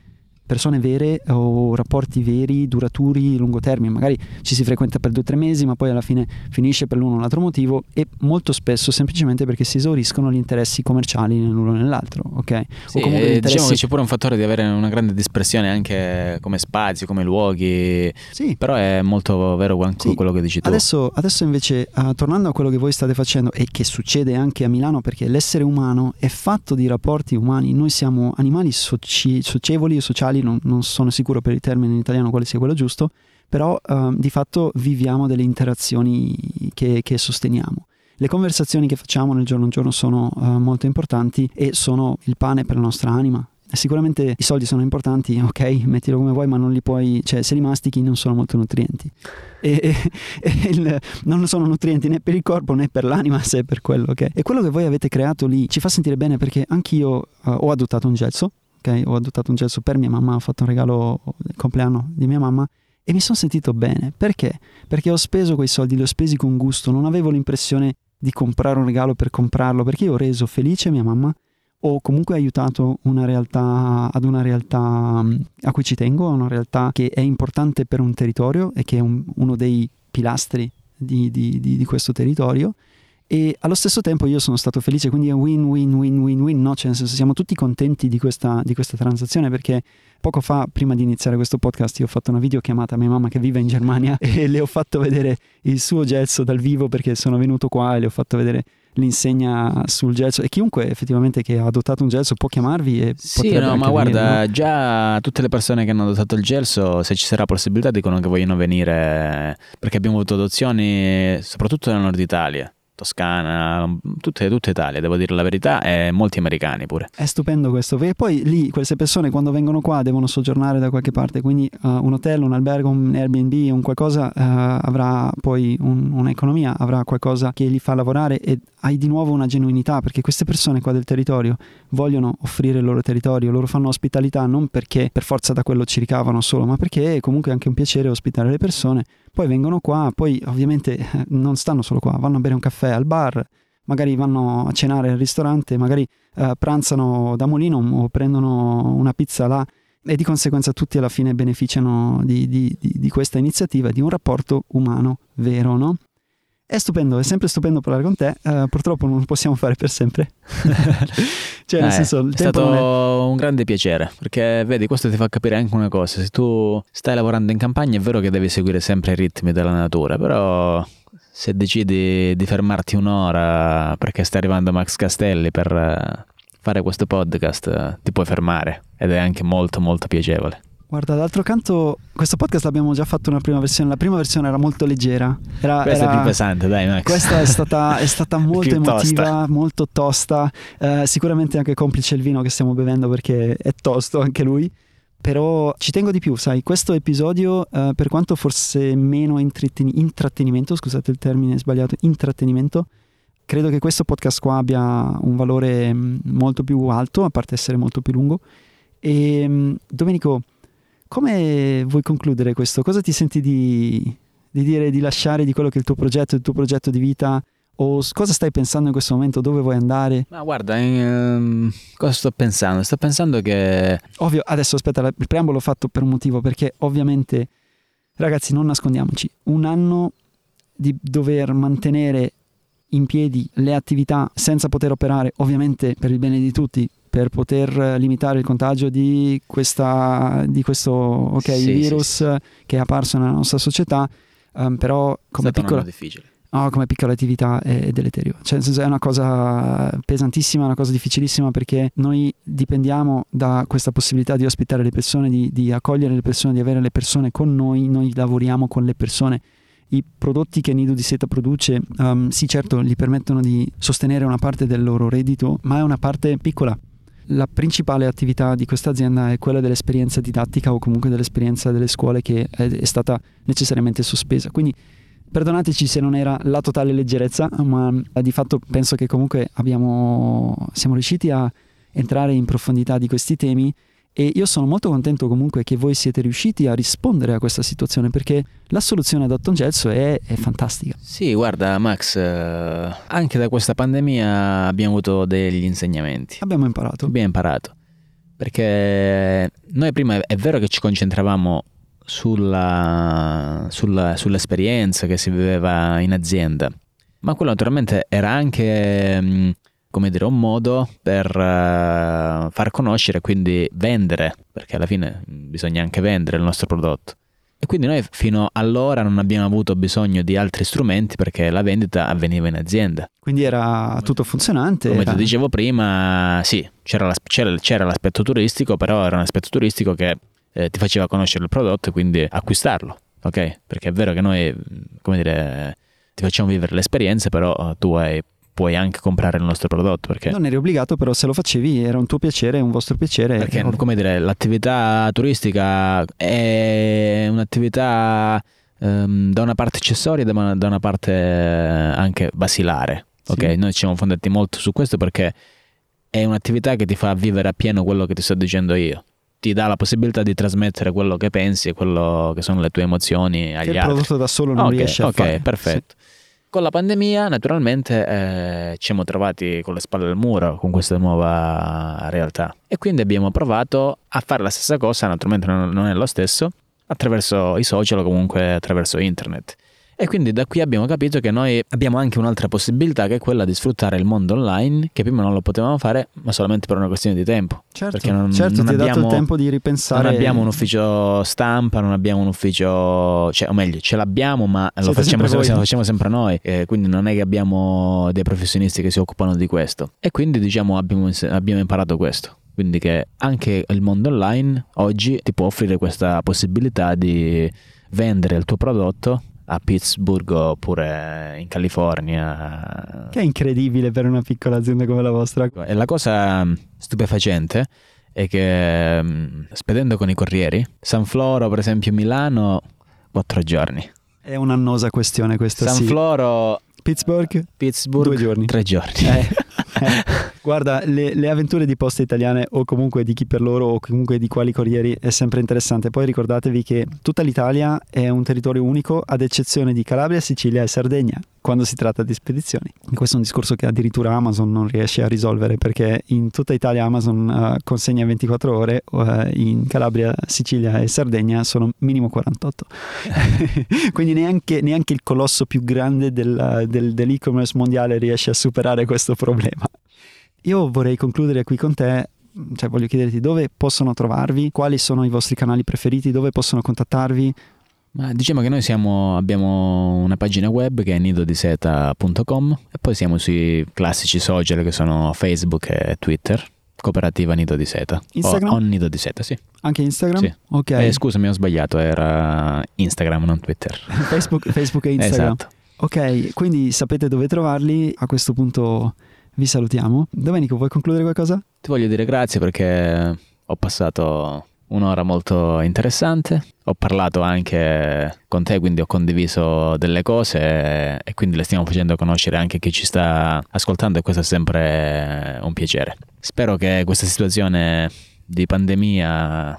B: persone vere o rapporti veri, duraturi, lungo termine. Magari ci si frequenta per due o tre mesi, ma poi alla fine finisce per l'uno o l'altro motivo e molto spesso semplicemente perché si esauriscono gli interessi commerciali nell'uno o nell'altro. Ok?
A: Sì, o comunque interessi... Diciamo che c'è pure un fattore di avere una grande dispersione anche come spazi, come luoghi. Sì. Però è molto vero anche sì. quello che dici tu.
B: Adesso, adesso invece, uh, tornando a quello che voi state facendo e che succede anche a Milano, perché l'essere umano è fatto di rapporti umani, noi siamo animali soci- socievoli e sociali sociali, non, non, sono sicuro per il termine in italiano quale sia quello giusto, però uh, di fatto viviamo delle interazioni che, che, sosteniamo. Le conversazioni che facciamo nel giorno a giorno sono uh, molto importanti e sono il pane per la nostra anima. Sicuramente i soldi sono importanti, ok, mettilo come vuoi, ma non li puoi, cioè se li mastichi non sono molto nutrienti. E, e, e il, non sono nutrienti né per il corpo né per l'anima, se è per quello. Okay? E quello che voi avete creato lì ci fa sentire bene perché anch'io uh, ho adottato un gelso, Ho adottato un gesso per mia mamma, ho fatto un regalo del compleanno di mia mamma e mi sono sentito bene. Perché? Perché ho speso quei soldi, li ho spesi con gusto, non avevo l'impressione di comprare un regalo per comprarlo, perché io ho reso felice mia mamma, ho comunque aiutato una realtà, ad una realtà a cui ci tengo, una realtà che è importante per un territorio e che è un, uno dei pilastri di, di, di, di questo territorio e allo stesso tempo io sono stato felice, quindi è win win win win win, no? Cioè nel senso siamo tutti contenti di questa, di questa transazione perché poco fa, prima di iniziare questo podcast, io ho fatto una videochiamata a mia mamma che vive in Germania e le ho fatto vedere il suo gelso dal vivo perché sono venuto qua e le ho fatto vedere l'insegna sul gelso e chiunque effettivamente che ha adottato un gelso può chiamarvi e
A: sì no ma guarda no? già tutte le persone che hanno adottato il gelso se ci sarà possibilità dicono che vogliono venire perché abbiamo avuto adozioni soprattutto nel nord Italia Toscana, tutte, tutta Italia, devo dire la verità, e molti americani pure.
B: È stupendo questo, perché poi lì queste persone quando vengono qua devono soggiornare da qualche parte, quindi uh, un hotel, un albergo, un Airbnb, un qualcosa uh, avrà poi un, un'economia, avrà qualcosa che li fa lavorare e hai di nuovo una genuinità, perché queste persone qua del territorio vogliono offrire il loro territorio, loro fanno ospitalità non perché per forza da quello ci ricavano solo, ma perché è comunque anche un piacere ospitare le persone poi vengono qua, poi ovviamente non stanno solo qua, vanno a bere un caffè al bar, magari vanno a cenare al ristorante, magari eh, pranzano da Molino o prendono una pizza là. e di conseguenza tutti alla fine beneficiano di, di, di, di questa iniziativa, di un rapporto umano vero, no? È stupendo, è sempre stupendo parlare con te, uh, purtroppo non lo possiamo fare per sempre.
A: cioè, nel eh, senso, il è stato è... un grande piacere, perché vedi, questo ti fa capire anche una cosa, se tu stai lavorando in campagna è vero che devi seguire sempre i ritmi della natura, però se decidi di fermarti un'ora perché sta arrivando Max Castelli per eh, fare questo podcast, ti puoi fermare ed è anche molto molto piacevole.
B: Guarda, d'altro canto, questo podcast l'abbiamo già fatto una prima versione. La prima versione era molto leggera. Era,
A: questa
B: era...
A: è più pesante, dai, Max.
B: Questa è stata, è stata molto emotiva, tosta. molto tosta. Uh, sicuramente anche complice il vino che stiamo bevendo perché è tosto anche lui. Però ci tengo di più, sai, questo episodio, uh, per quanto forse meno intratteni- intrattenimento, scusate il termine sbagliato, intrattenimento, credo che questo podcast qua abbia un valore mm, molto più alto, a parte essere molto più lungo. E mm, Domenico come vuoi concludere questo? Cosa ti senti di, di dire, di lasciare di quello che è il tuo progetto, il tuo progetto di vita? O cosa stai pensando in questo momento? Dove vuoi andare?
A: Ma guarda, um, cosa sto pensando? Sto pensando che...
B: Ovvio, adesso aspetta, il preambolo l'ho fatto per un motivo, perché ovviamente, ragazzi, non nascondiamoci, un anno di dover mantenere in piedi le attività senza poter operare, ovviamente per il bene di tutti, per poter limitare il contagio di, questa, di questo okay, sì, virus sì, sì. che è apparso nella nostra società, um, però come piccola, no, come piccola, attività è deleterio. Cioè, è una cosa pesantissima, una cosa difficilissima perché noi dipendiamo da questa possibilità di ospitare le persone, di, di accogliere le persone, di avere le persone con noi, noi lavoriamo con le persone i prodotti che Nido di Seta produce, um, sì certo, gli permettono di sostenere una parte del loro reddito, ma è una parte piccola. La principale attività di questa azienda è quella dell'esperienza didattica o comunque dell'esperienza delle scuole che è, è stata necessariamente sospesa. Quindi perdonateci se non era la totale leggerezza, ma eh, di fatto penso che comunque abbiamo, siamo riusciti a entrare in profondità di questi temi e io sono molto contento comunque che voi siete riusciti a rispondere a questa situazione perché la soluzione ad Otton Gelso è, è fantastica.
A: Sì, guarda Max, eh, anche da questa pandemia abbiamo avuto degli insegnamenti.
B: Abbiamo imparato.
A: Abbiamo imparato. Perché noi prima è vero che ci concentravamo sulla, sulla, sull'esperienza che si viveva in azienda, ma quello naturalmente era anche mm, come dire, un modo per uh, far conoscere, quindi vendere, perché alla fine bisogna anche vendere il nostro prodotto. E quindi noi fino allora non abbiamo avuto bisogno di altri strumenti perché la vendita avveniva in azienda.
B: Quindi era tutto funzionante?
A: Come
B: era...
A: ti dicevo prima, sì, c'era, l'aspetto turistico, però era un aspetto turistico che eh, ti faceva conoscere il prodotto e quindi acquistarlo, ok? Perché è vero che noi, come dire, ti facciamo vivere l'esperienza, però eh, tu hai puoi anche comprare il nostro prodotto. Perché...
B: Non eri obbligato, però se lo facevi era un tuo piacere, un vostro piacere.
A: Perché, come dire, l'attività turistica è un'attività um, da una parte accessoria e da una parte anche basilare. Sì. Ok, noi ci siamo fondati molto su questo perché è un'attività che ti fa vivere appieno quello che ti sto dicendo io ti dà la possibilità di trasmettere quello che pensi e quello che sono le tue emozioni agli
B: che
A: altri.
B: il prodotto da solo non
A: okay,
B: riesce a
A: okay,
B: fare.
A: Ok, perfetto. Sì. Con la pandemia naturalmente eh, ci siamo trovati con le spalle al muro con questa nuova realtà e quindi abbiamo provato a fare la stessa cosa, naturalmente non è lo stesso, attraverso i social o comunque attraverso internet. E quindi da qui abbiamo capito che noi abbiamo anche un'altra possibilità che è quella di sfruttare il mondo online, che prima non lo potevamo fare, ma solamente per una questione di tempo.
B: Certo, perché non, certo non ti abbiamo, dato il tempo di ripensare.
A: Non abbiamo un ufficio stampa, non abbiamo un ufficio, cioè, o meglio, ce l'abbiamo, ma lo facciamo sempre, lo facciamo sempre, noi. Eh, quindi non è che abbiamo dei professionisti che si occupano di questo. E quindi diciamo abbiamo, abbiamo imparato questo. Quindi che anche il mondo online oggi ti può offrire questa possibilità di vendere il tuo prodotto a Pittsburgh oppure in California.
B: Che è incredibile per una piccola azienda come la vostra.
A: E la cosa mm, stupefacente è che mm, spedendo con i corrieri, San Floro per esempio Milano, quattro giorni.
B: È un'annosa questione questa.
A: San
B: sì.
A: Floro...
B: Pittsburgh?
A: Pittsburgh,
B: due giorni.
A: Tre giorni. Eh.
B: Guarda, le, le, avventure di poste italiane o comunque di chi per loro o comunque di quali corrieri è sempre interessante. Poi ricordatevi che tutta l'Italia è un territorio unico ad eccezione di Calabria, Sicilia e Sardegna quando si tratta di spedizioni. Questo è un discorso che addirittura Amazon non riesce a risolvere perché in tutta Italia Amazon uh, consegna 24 ore, uh, in Calabria, Sicilia e Sardegna sono minimo 48. Quindi neanche, neanche, il colosso più grande del, del, dell'e-commerce mondiale riesce a superare questo problema. Io vorrei concludere qui con te cioè voglio chiederti dove possono trovarvi, quali sono i vostri canali preferiti, dove possono contattarvi,
A: ma diciamo che noi siamo, abbiamo una pagina web che è nidodiseta.com e poi siamo sui classici social che sono Facebook e Twitter. Cooperativa Nido di Seta.
B: Instagram?
A: O, o Nido di Seta, sì.
B: Anche Instagram?
A: Sì.
B: Ok.
A: Eh, scusami, ho sbagliato, era Instagram, non Twitter.
B: Facebook, Facebook e Instagram.
A: esatto.
B: Ok, quindi sapete dove trovarli. A questo punto vi salutiamo. Domenico, vuoi concludere qualcosa?
A: Ti voglio dire grazie perché ho passato un'ora molto interessante. Ho parlato anche con te, quindi ho condiviso delle cose e quindi le stiamo facendo conoscere anche chi ci sta ascoltando e questo è sempre un piacere. Spero che questa situazione di pandemia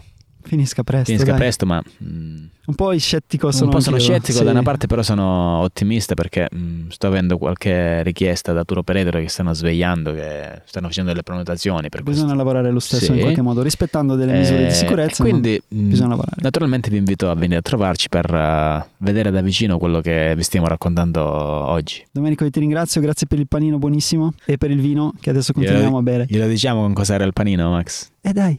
B: finisca presto.
A: Finisca
B: dai.
A: presto, ma... Mh, mm,
B: un po' scettico sono
A: Un po' sono scettico
B: sì.
A: da una parte, però sono ottimista perché mh, mm, sto avendo qualche richiesta da tour operator che stanno svegliando, che stanno facendo delle prenotazioni. Per
B: bisogna
A: questo.
B: lavorare lo stesso
A: Sì.
B: in qualche modo, rispettando delle misure
A: Eh,
B: di sicurezza.
A: Quindi, mh,
B: bisogna lavorare.
A: naturalmente vi invito a venire a trovarci per uh, vedere da vicino quello che vi stiamo raccontando oggi.
B: Domenico, io ti ringrazio, grazie per il panino buonissimo e per il vino che adesso continuiamo a bere.
A: Glielo diciamo con cos'era il panino, Max?
B: E dai,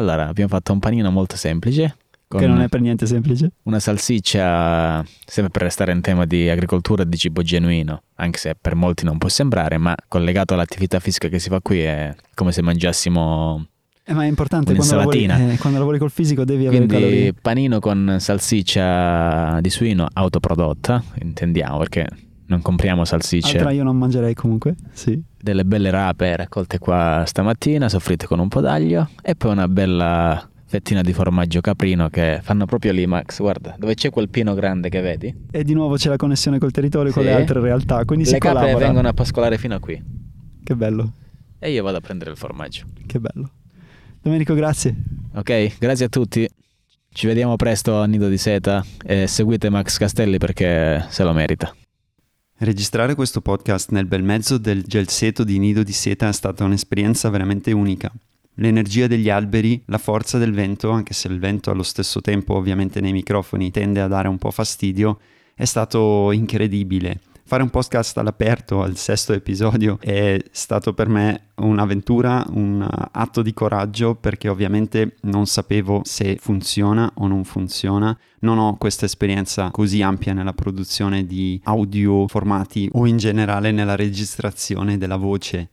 A: Allora, abbiamo fatto un panino molto semplice.
B: Che non è per niente semplice.
A: una salsiccia, sempre per restare in tema di agricoltura e di cibo genuino, anche se per molti non può sembrare, ma collegato all'attività fisica che si fa qui è come se mangiassimo
B: Eh, ma è importante, quando lavori, eh, quando lavori col fisico devi avere
A: Quindi
B: calorie.
A: panino con salsiccia di suino autoprodotta, intendiamo, perché non compriamo salsicce.
B: Altra io non mangerei comunque, sì.
A: Delle belle rape raccolte qua stamattina, soffritte con un po' d'aglio e poi una bella fettina di formaggio caprino che fanno proprio lì, Max. Guarda, dove c'è quel pino grande che vedi?
B: E di nuovo c'è la connessione col territorio, con
A: Sì.
B: le altre realtà, quindi si
A: Le capre
B: collabora.
A: vengono a pascolare fino a qui
B: Che bello,
A: e io vado a prendere il formaggio.
B: che bello. Domenico, grazie.
A: Ok, grazie a tutti. Ci vediamo presto a Nido di Seta e seguite Max Castelli perché se lo merita.
B: Registrare questo podcast nel bel mezzo del gelseto di Nido di Seta è stata un'esperienza veramente unica. L'energia degli alberi, la forza del vento, anche se il vento allo stesso tempo ovviamente nei microfoni tende a dare un po' fastidio, è stato incredibile. Fare un podcast all'aperto al sesto episodio è stato per me un'avventura, un atto di coraggio perché ovviamente non sapevo se funziona o non funziona. Non ho questa esperienza così ampia nella produzione di audio formati o in generale nella registrazione della voce.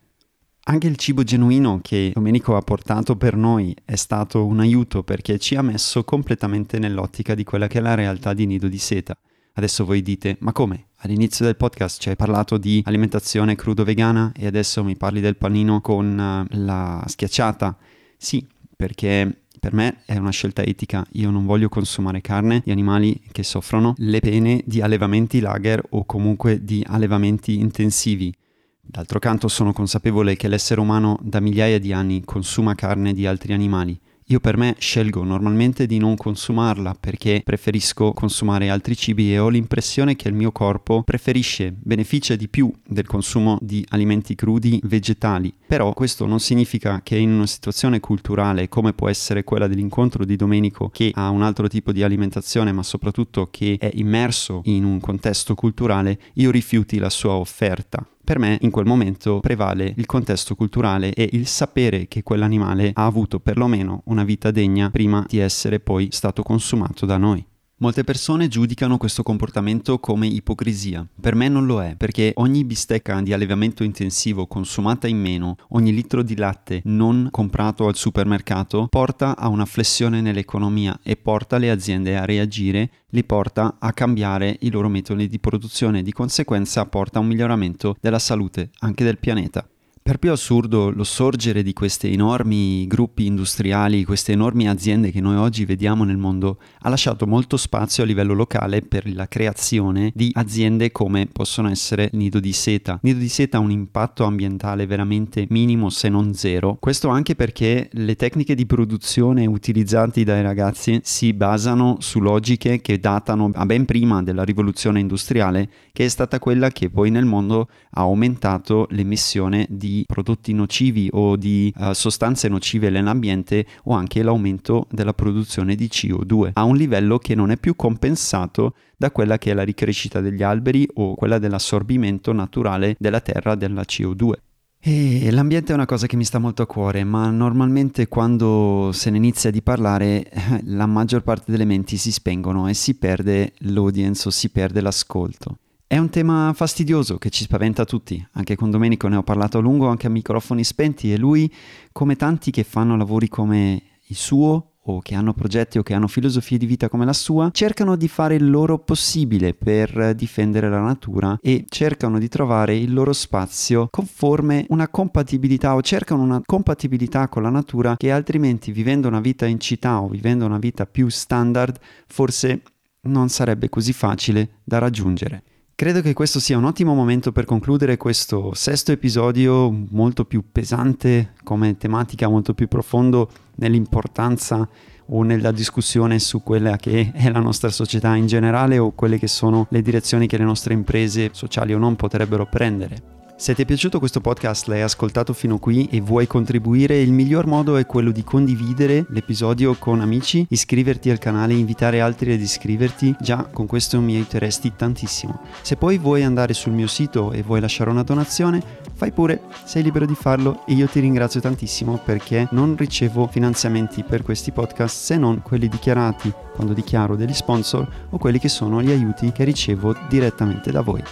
B: Anche il cibo genuino che Domenico ha portato per noi è stato un aiuto perché ci ha messo completamente nell'ottica di quella che è la realtà di Nido di Seta. Adesso voi dite, ma come? All'inizio del podcast ci hai parlato di alimentazione crudo vegana e adesso mi parli del panino con eh, la schiacciata? Sì, perché per me è una scelta etica. Io non voglio consumare carne di animali che soffrono le pene di allevamenti lager o comunque di allevamenti intensivi. D'altro canto sono consapevole che l'essere umano da migliaia di anni consuma carne di altri animali. Io per me scelgo normalmente di non consumarla perché preferisco consumare altri cibi e ho l'impressione che il mio corpo preferisce, beneficia di più del consumo di alimenti crudi vegetali. Però questo non significa che in una situazione culturale come può essere quella dell'incontro di Domenico che ha un altro tipo di alimentazione ma soprattutto che è immerso in un contesto culturale, io rifiuti la sua offerta. Per me in quel momento prevale il contesto culturale e il sapere che quell'animale ha avuto perlomeno una vita degna prima di essere poi stato consumato da noi. Molte persone giudicano questo comportamento come ipocrisia. Per me non lo è, perché ogni bistecca di allevamento intensivo consumata in meno, ogni litro di latte non comprato al supermercato, porta a una flessione nell'economia e porta le aziende a reagire, li porta a cambiare i loro metodi di produzione e di conseguenza porta a un miglioramento della salute anche del pianeta. Per più assurdo, lo sorgere di questi enormi gruppi industriali, queste enormi aziende che noi oggi vediamo nel mondo, ha lasciato molto spazio a livello locale per la creazione di aziende come possono essere Nido di Seta. Nido di Seta ha un impatto ambientale veramente minimo se non zero. Questo anche perché le tecniche di produzione utilizzate dai ragazzi si basano su logiche che datano a ben prima della rivoluzione industriale, che è stata quella che poi nel mondo ha aumentato l'emissione di prodotti nocivi o di uh, sostanze nocive nell'ambiente o anche l'aumento della produzione di CO2 a un livello che non è più compensato da quella che è la ricrescita degli alberi o quella dell'assorbimento naturale della terra della CO2. E l'ambiente è una cosa che mi sta molto a cuore, ma normalmente quando se ne inizia di parlare la maggior parte delle menti si spengono e si perde l'audience o si perde l'ascolto. È un tema fastidioso che ci spaventa tutti, anche con Domenico ne ho parlato a lungo anche a microfoni spenti e lui, come tanti che fanno lavori come il suo o che hanno progetti o che hanno filosofie di vita come la sua, cercano di fare il loro possibile per difendere la natura e cercano di trovare il loro spazio conforme una compatibilità o cercano una compatibilità con la natura che altrimenti vivendo una vita in città o vivendo una vita più standard forse non sarebbe così facile da raggiungere. Credo che questo sia un ottimo momento per concludere questo sesto episodio molto più pesante come tematica, molto più profondo nell'importanza o nella discussione su quella che è la nostra società in generale o quelle che sono le direzioni che le nostre imprese sociali o non potrebbero prendere. Se ti è piaciuto questo podcast, l'hai ascoltato fino qui e vuoi contribuire, il miglior modo è quello di condividere l'episodio con amici, iscriverti al canale, invitare altri ad iscriverti, già con questo mi aiuteresti tantissimo. Se poi vuoi andare sul mio sito e vuoi lasciare una donazione, fai pure, sei libero di farlo e io ti ringrazio tantissimo perché non ricevo finanziamenti per questi podcast se non quelli dichiarati quando dichiaro degli sponsor o quelli che sono gli aiuti che ricevo direttamente da voi.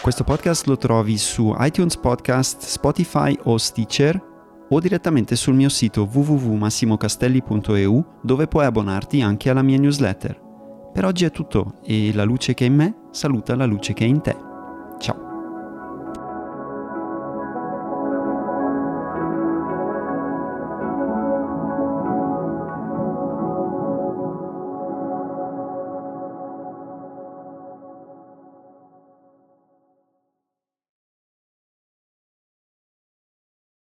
B: Questo podcast lo trovi su iTunes Podcast, Spotify o Stitcher o direttamente sul mio sito www.massimocastelli.eu dove puoi abbonarti anche alla mia newsletter. Per oggi è tutto e la luce che è in me saluta la luce che è in te.